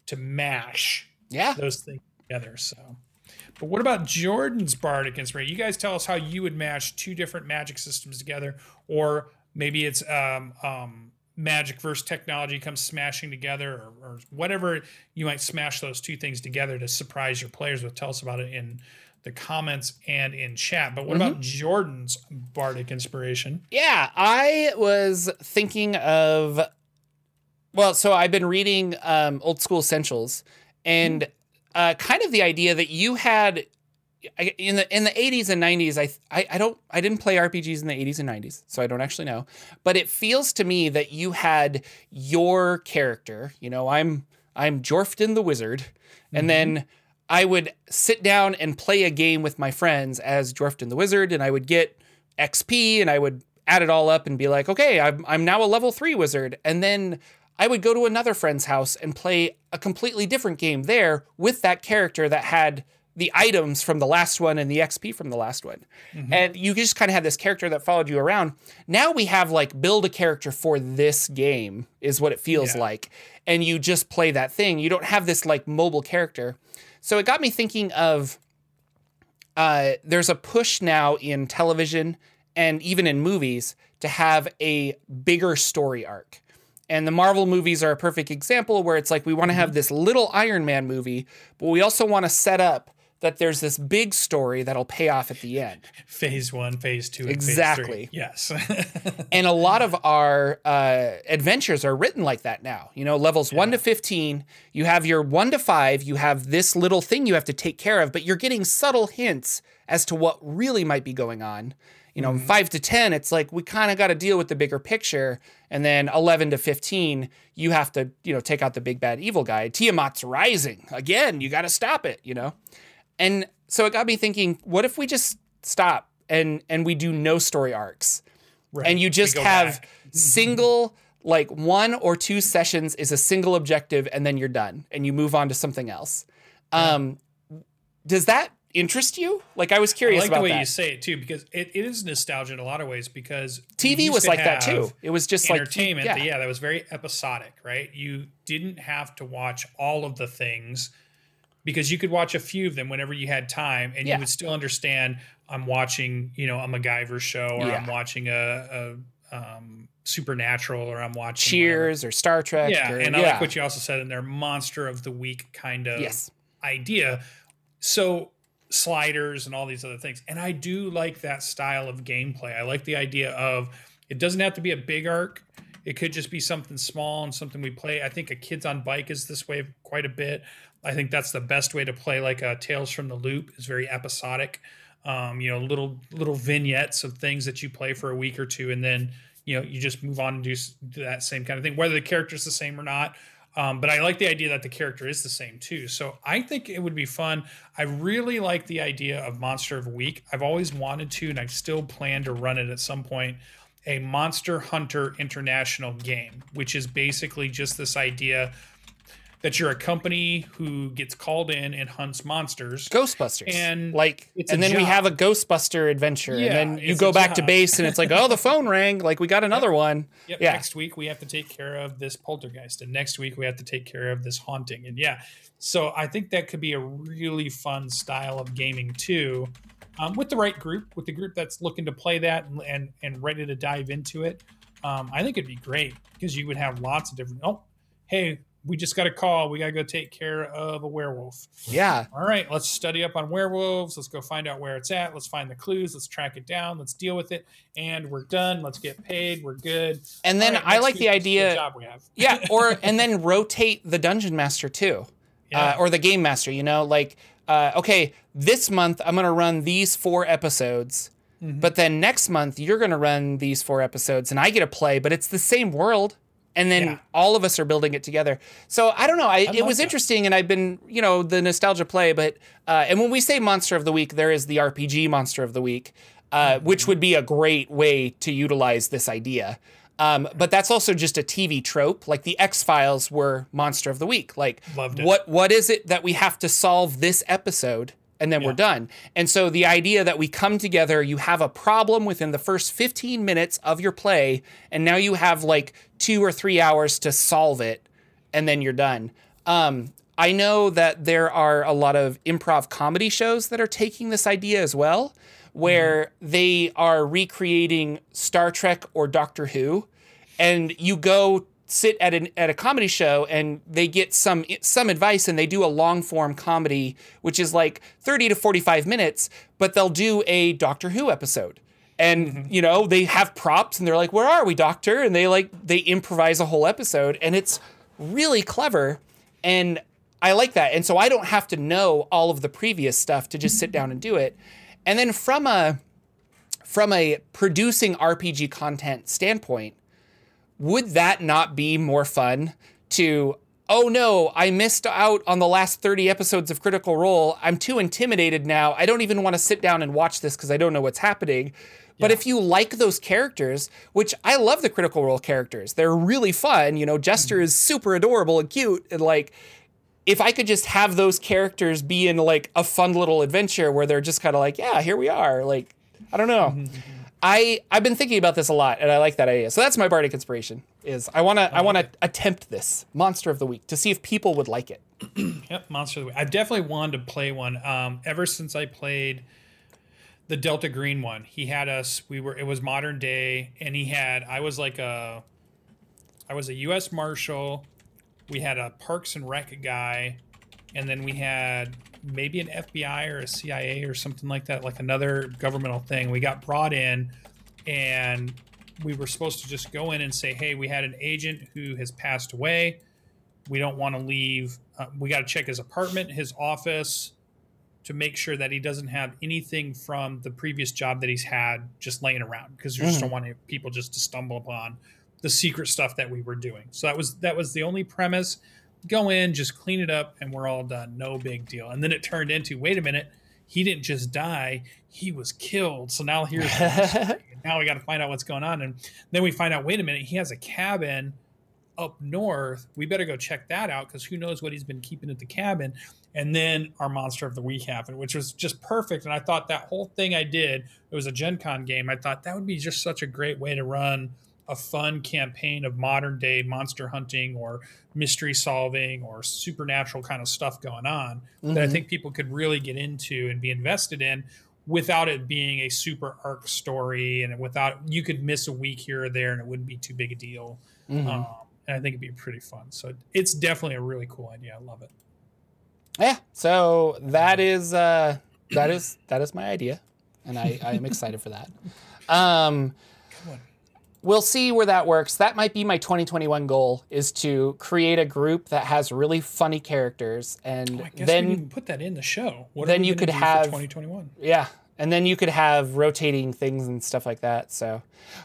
S2: to mash
S1: yeah.
S2: those things together so. But what about Jordan's Bardic Inspiration? You guys tell us how you would mash two different magic systems together, or maybe it's um, um, magic versus technology comes smashing together or, or, whatever you might smash those two things together to surprise your players with. Tell us about it in the comments and in chat but what mm-hmm. about jordan's bardic inspiration
S1: yeah i was thinking of well so i've been reading um, old school essentials and mm-hmm. uh, kind of the idea that you had in the in the 80s and 90s I, I I don't I didn't play RPGs in the 80s and 90s so I don't actually know but it feels to me that you had your character you know I'm I'm Jorfton the wizard mm-hmm. and then I would sit down and play a game with my friends as Jorfton the wizard and I would get XP and I would add it all up and be like okay I'm I'm now a level 3 wizard and then I would go to another friend's house and play a completely different game there with that character that had the items from the last one and the XP from the last one. Mm-hmm. And you just kind of had this character that followed you around. Now we have like build a character for this game, is what it feels yeah. like. And you just play that thing. You don't have this like mobile character. So it got me thinking of uh, there's a push now in television and even in movies to have a bigger story arc. And the Marvel movies are a perfect example where it's like we want to have mm-hmm. this little Iron Man movie, but we also want to set up that there's this big story that'll pay off at the end.
S2: Phase one, phase two,
S1: exactly.
S2: Phase yes.
S1: and a lot of our uh, adventures are written like that now. You know, levels yeah. one to 15, you have your one to five, you have this little thing you have to take care of, but you're getting subtle hints as to what really might be going on. You know, mm-hmm. five to 10, it's like we kind of got to deal with the bigger picture. And then 11 to 15, you have to, you know, take out the big bad evil guy. Tiamat's rising. Again, you got to stop it, you know? And so it got me thinking, what if we just stop and and we do no story arcs? Right. And you just have single like one or two sessions is a single objective and then you're done and you move on to something else. Um, does that interest you? Like I was curious
S2: I like
S1: about
S2: the way
S1: that.
S2: you say it too, because it, it is nostalgia in a lot of ways. Because
S1: TV was like that too. It was just
S2: entertainment.
S1: like
S2: entertainment. Yeah. yeah, that was very episodic, right? You didn't have to watch all of the things because you could watch a few of them whenever you had time and yeah. you would still understand I'm watching, you know, a MacGyver show or yeah. I'm watching a, a um, Supernatural or I'm watching
S1: Cheers whatever. or Star Trek.
S2: Yeah.
S1: Or,
S2: and I like what you also said in there, monster of the week kind of
S1: yes.
S2: idea. So sliders and all these other things. And I do like that style of gameplay. I like the idea of it doesn't have to be a big arc. It could just be something small and something we play. I think a kids on bike is this way quite a bit. I think that's the best way to play like a Tales from the Loop is very episodic. Um, you know, little little vignettes of things that you play for a week or two, and then you know you just move on and do, do that same kind of thing, whether the character's the same or not. Um, but I like the idea that the character is the same too. So I think it would be fun. I really like the idea of Monster of a Week. I've always wanted to, and I still plan to run it at some point. A Monster Hunter International game, which is basically just this idea that you're a company who gets called in and hunts monsters.
S1: Ghostbusters.
S2: And
S1: like
S2: it's
S1: and then we have a Ghostbuster adventure
S2: Yeah,
S1: and then you go back to base and it's like, "Oh, the phone rang. Like we got another one."
S2: Yep,
S1: Yeah.
S2: Next week we have to take care of this poltergeist, and next week we have to take care of this haunting. And yeah, so I think that could be a really fun style of gaming too, um, with the right group, with the group that's looking to play that and and, and ready to dive into it. Um, I think it'd be great because you would have lots of different. Oh, hey, we just got a call. We got to go take care of a werewolf.
S1: Yeah.
S2: All right, let's study up on werewolves. Let's go find out where it's at. Let's find the clues. Let's track it down. Let's deal with it. And we're done. Let's get paid. We're good.
S1: And then
S2: right,
S1: I like the
S2: let's see what
S1: idea
S2: job we have.
S1: yeah, or and then rotate the dungeon master too.
S2: Yeah.
S1: uh, or the game master. You know, like uh, okay, this month I'm gonna run these four episodes,
S2: Mm-hmm.
S1: but then next month you're gonna run these four episodes, and I get to play, but it's the same world. And then
S2: Yeah.
S1: all of us are building it together. So I don't know. I, it was
S2: that.
S1: interesting, and I've been, you know, the nostalgia play. But uh, and when we say monster of the week, there is the RPG monster of the week, uh,
S2: Mm-hmm.
S1: which would be a great way to utilize this idea. Um, but that's also just a TV trope. Like the X Files were monster of the week. Like what what is it that we have to solve this episode and then we're done. And so the idea that we come together, you have a problem within the first 15 minutes of your play and now you have like 2 or 3 hours to solve it and then you're done. Um, I know that there are a lot of improv comedy shows that are taking this idea as well, where mm-hmm. they are recreating Star Trek or Doctor Who, and you go sit at an at a comedy show and they get some some advice and they do a long form comedy which is like 30 to 45 minutes but they'll do a Doctor Who episode. And mm-hmm. you know they have props and they're like where are we doctor? And they like they improvise a whole episode and it's really clever and I like that. And so I don't have to know all of the previous stuff to just sit down and do it and then from a from a producing RPG content standpoint would that not be more fun to oh no i missed out on the last 30 episodes of critical role. I'm too intimidated now. I don't even want to sit down and watch this because i don't know what's happening. But if you like those characters which i love the critical role characters they're really fun you know jester mm-hmm. is super adorable and cute and like if i could just have those characters be in like a fun little adventure where they're just kind of like yeah here we are like i don't know I I've been thinking about this a lot, and I like that idea. So that's my bardic inspiration. Is I wanna I wanna attempt this monster of the week to see if people would like it.
S2: Yep, Monster of the Week. I've definitely wanted to play one. Um, ever since I played the Delta Green one, he had us. We were. It was modern day, and he had. I was like a. I was a U.S. Marshal. We had a Parks and Rec guy, and then we had maybe an FBI or a CIA or something like that, like another governmental thing. We got brought in, and we were supposed to just go in and say, "Hey, we had an agent who has passed away." we don't want to leave. Uh, we got to check his apartment, his office, to make sure that he doesn't have anything from the previous job that he's had just laying around because we just don't want people just to stumble upon the secret stuff that we were doing. So that was that was the only premise. Go in, just clean it up, and we're all done. No big deal. And then it turned into, wait a minute, he didn't just die; he was killed. So now here's now we got to find out what's going on. And then we find out, wait a minute, he has a cabin up north. We better go check that out because who knows what he's been keeping at the cabin. And then our monster of the week happened, which was just perfect. And I thought that whole thing I did, it was a Gen Con game. I thought that would be just such a great way to run a fun campaign of modern day monster hunting or mystery solving or supernatural kind of stuff going on that I think people could really get into and be invested in without it being a super arc story and without you could miss a week here or there and it wouldn't be too big a deal. Um, and I think it'd be pretty fun. So it's definitely a really cool idea. I love it.
S1: Yeah. So that is uh, that is that is my idea, and I I am excited for that. Um. We'll see where that works. That might be my 2021 goal is to create a group that has really funny characters, and
S2: I guess we
S1: then
S2: put that in the show. What
S1: then you could have-
S2: 2021.
S1: Yeah. And then you could have rotating things and stuff like that. So,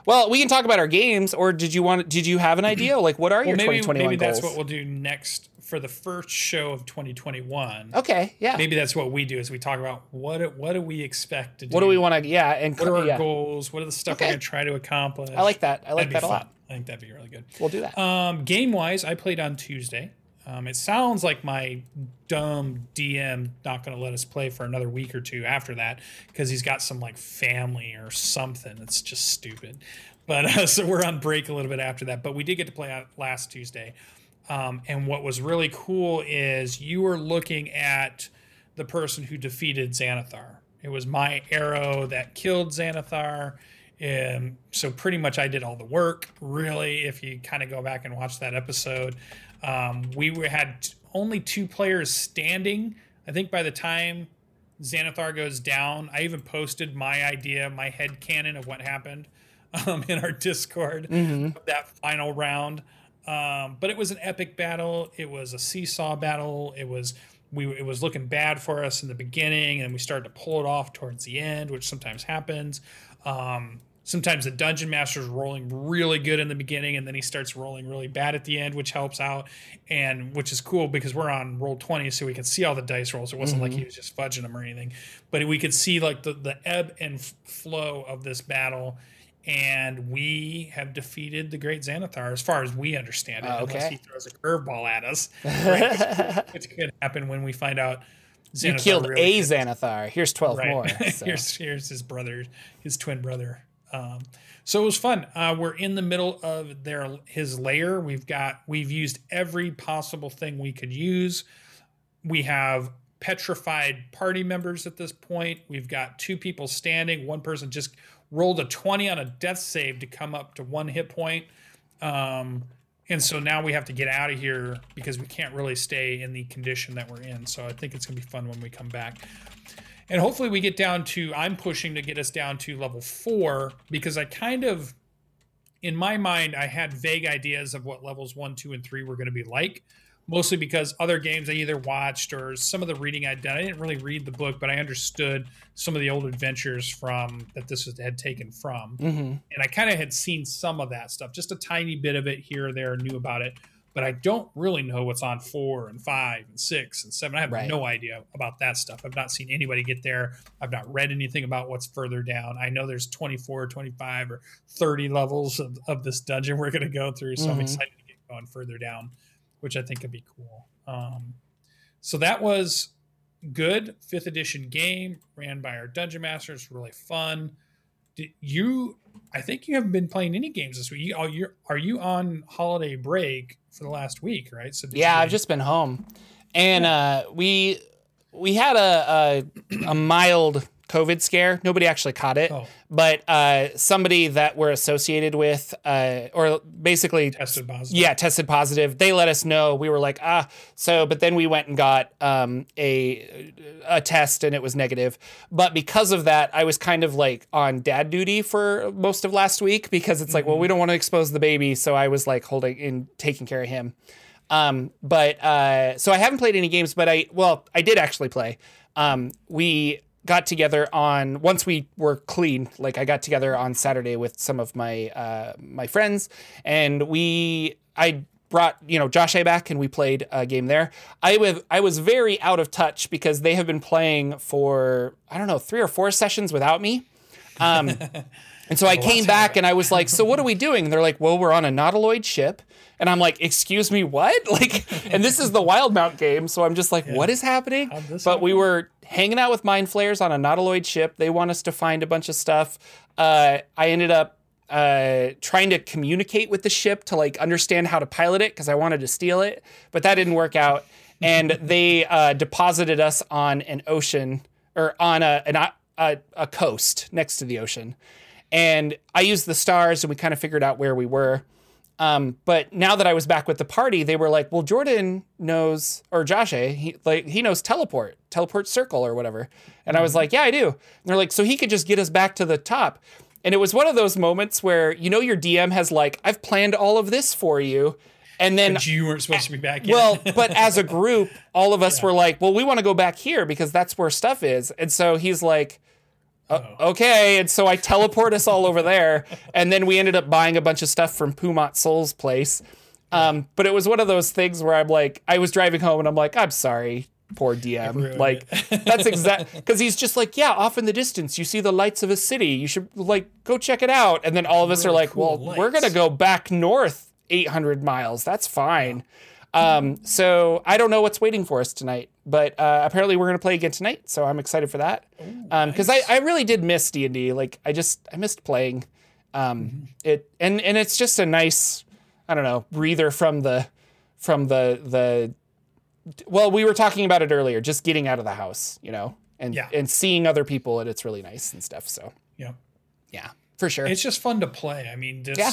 S1: well, we can talk about our games. Or did you want? Did you have an idea? Like, what are
S2: Well,
S1: your
S2: maybe
S1: 2021
S2: maybe
S1: goals?
S2: that's what we'll do next for the first show of 2021.
S1: okay. Yeah.
S2: Maybe that's what we do is we talk about what do- what do we expect to do?
S1: what do we want to? Yeah. And
S2: What are our
S1: yeah,
S2: goals? What are the stuff
S1: Okay.
S2: we're gonna try to accomplish?
S1: I like that. I like
S2: That'd
S1: that a
S2: fun.
S1: lot.
S2: I think that'd be really good.
S1: We'll do that.
S2: Um, game wise, I played on Tuesday. Um, it sounds like my dumb DM not going to let us play for another week or two after that because he's got some like family or something. It's just stupid. But uh, so we're on break a little bit after that. But we did get to play out last Tuesday. Um, and what was really cool is you were looking at the person who defeated Xanathar. It was my arrow that killed Xanathar. And so pretty much I did all the work, really. If you kind of go back and watch that episode, um, we were, had only two players standing. I think by the time Xanathar goes down, I even posted my idea, my head canon of what happened um, in our Discord
S1: Mhm.
S2: of that final round. Um, but it was an epic battle. It was a seesaw battle. It was we it was looking bad for us in the beginning, and we started to pull it off towards the end, which sometimes happens. Um, sometimes the dungeon master's rolling really good in the beginning, and then he starts rolling really bad at the end, which helps out, and which is cool because we're on roll twenty, so we can see all the dice rolls. It wasn't like he was just fudging them or anything, but we could see like the the ebb and f- flow of this battle and we have defeated the great Xanathar as far as we understand it,
S1: Oh,
S2: unless
S1: okay.
S2: he throws a curveball at us, right? which could happen when we find out
S1: you killed
S2: really
S1: a Xanathar. Here's 12
S2: right.
S1: more. so.
S2: here's here's his brother, his twin brother. Um, so it was fun. Uh, we're in the middle of their his lair. We've got we've used every possible thing we could use. We have petrified party members at this point. We've got two people standing. One person just rolled a 20 on a death save to come up to one hit point. Um, and so now we have to get out of here because we can't really stay in the condition that we're in. So I think it's going to be fun when we come back. And hopefully we get down to, I'm pushing to get us down to level four because I kind of, in my mind, I had vague ideas of what levels one, two, and three were going to be like. Mostly because other games I either watched or some of the reading I'd done. I didn't really read the book, but I understood some of the old adventures from that this was, had taken from
S1: hmm
S2: and I kind of had seen some of that stuff, just a tiny bit of it here or there, knew about it, but I don't really know what's on four and five and six and seven. I have
S1: Right.
S2: no idea about that stuff. I've not seen anybody get there. I've not read anything about what's further down. I know there's 24, 25, or 30 levels of, of this dungeon we're going to go through, so I'm
S1: Mhm.
S2: excited to get going further down, which I think could be cool. Um, so that was good. Fifth edition game ran by our dungeon masters really fun. Did you i think you haven't been playing any games this week. You, are, you, are you on holiday break for the last week right? So
S1: Yeah, I've just been home, and uh, we we had a, a a mild COVID scare. Nobody actually caught it,
S2: Oh.
S1: but uh, somebody that we're associated with, uh, or basically
S2: tested positive
S1: yeah, tested positive. They let us know. We were like, ah, so, but then we went and got um, a a test and it was negative. But because of that, I was kind of like on dad duty for most of last week because it's like, well, we don't want to expose the baby, so I was like holding in taking care of him. Um, but uh, so I haven't played any games, but I well, I did actually play. Um, we got together on once we were clean. Like I got together on Saturday with some of my uh, my friends, and we I brought you know Josh A back and we played a game there. I was I was very out of touch because they have been playing for I don't know three or four sessions without me. Um, and so I came back and I was like, "So what are we doing?" And they're like, "Well, we're on a nautiloid ship." And I'm like, "Excuse me, what?" Like, and this is the Wildemount game, so I'm just like, "What is happening?" But we were hanging out with mind flayers on a nautiloid ship. They want us to find a bunch of stuff. Uh, I ended up uh, trying to communicate with the ship to like understand how to pilot it because I wanted to steal it, but that didn't work out. And they uh, deposited us on an ocean or on a, an, a a coast next to the ocean. And I used the stars and we kind of figured out where we were. Um, but now that I was back with the party, they were like, "Well, Jordan knows, or Josh, A, he like he knows teleport, teleport circle, or whatever." And I was like, "Yeah, I do." And they're like, "So he could just get us back to the top." And it was one of those moments where you know your DM has like, "I've planned all of this for you," and then
S2: But you weren't supposed to be back yet.
S1: well, but as a group, all of us were like, "Well, we want to go back here because that's where stuff is." And so he's like, "Uh, "Okay." And so I teleport us all over there, and then we ended up buying a bunch of stuff from Pumat Sol's place. Um, but it was one of those things where I'm like, I was driving home and I'm like, "I'm sorry." Poor DM. Like that's exact because he's just like, yeah, off in the distance, you see the lights of a city. You should like go check it out. And then all of us are like,
S2: cool
S1: well, we're gonna go back north 800 miles. That's fine. Um, so I don't know what's waiting for us tonight, but uh, apparently we're gonna play again tonight. So I'm excited for that. because I, I really did miss D and D. Like I just I missed playing. Um, it and and it's just a nice I don't know breather from the from the the well we were talking about it earlier just getting out of the house you know and
S2: Yeah.
S1: and seeing other people and it's really nice and stuff so
S2: Yeah.
S1: yeah for sure
S2: It's just fun to play. I mean, just
S1: Yeah.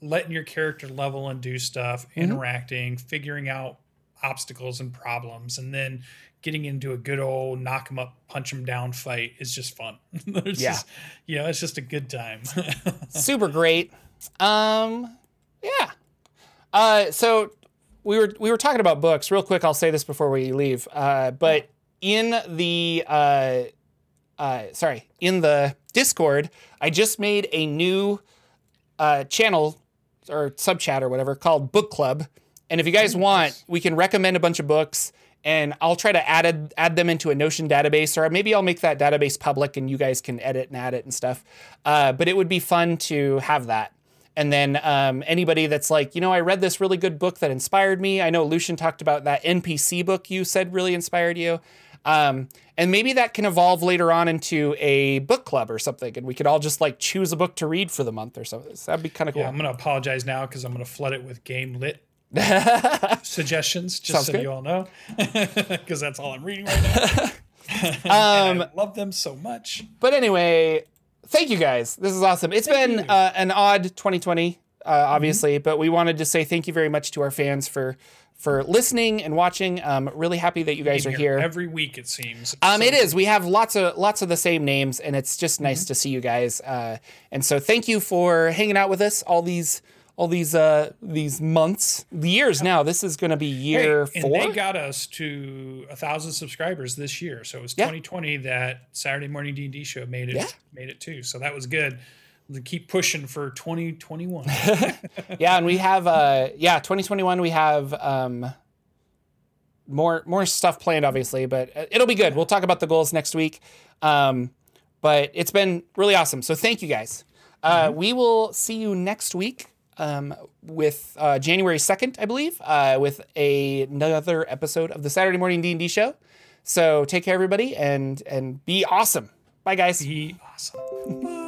S2: Letting your character level and do stuff,
S1: Mm-hmm.
S2: interacting, figuring out obstacles and problems, and then getting into a good old knock 'em up, punch 'em down fight is just fun.
S1: Yeah.
S2: just, you know, it's just a good time.
S1: super great. Um, yeah. Uh, so we were we were talking about books real quick. I'll say this before we leave. Uh, but in the uh, uh, sorry, in the Discord, I just made a new uh, channel or sub chat or whatever called Book Club. And if you guys want, we can recommend a bunch of books and I'll try to add it, add them into a Notion database, or maybe I'll make that database public and you guys can edit and add it and stuff. Uh, but it would be fun to have that. And then um, anybody that's like, you know, I read this really good book that inspired me. I know Lucian talked about that NPC book you said really inspired you. Um, and maybe that can evolve later on into a book club or something, and we could all just like choose a book to read for the month or something. So that'd be kind of cool.
S2: yeah, I'm going to apologize now because I'm going to flood it with game lit suggestions, just
S1: Sounds
S2: so
S1: good.
S2: you all know, because that's all I'm reading right now. um, I love them so much.
S1: But anyway, thank you guys. This is awesome. It's
S2: Thank
S1: been uh, an odd 2020, uh, obviously, but we wanted to say thank you very much to our fans for for listening and watching. Um, really happy that you guys are here.
S2: every week. It seems.
S1: Um,
S2: So-
S1: it is. We have lots of lots of the same names, and it's just nice to see you guys. Uh, and so, thank you for hanging out with us all these all these uh, these months, years now. This is going to be
S2: Hey,
S1: year
S2: and
S1: four.
S2: they got us to a thousand subscribers this year. So it was
S1: Yeah.
S2: 2020 that Saturday morning D and D show made it
S1: Yeah.
S2: made it too. So that was good. To keep pushing for 2021.
S1: yeah, and we have uh, yeah, 2021. We have um, more more stuff planned, obviously, but uh, it'll be good. We'll talk about the goals next week. Um, but it's been really awesome. So thank you guys. Uh, We will see you next week um, with uh, January 2nd, I believe, uh, with a, another episode of the Saturday Morning D&D show. So take care, everybody, and and be awesome. Bye, guys.
S2: Be awesome.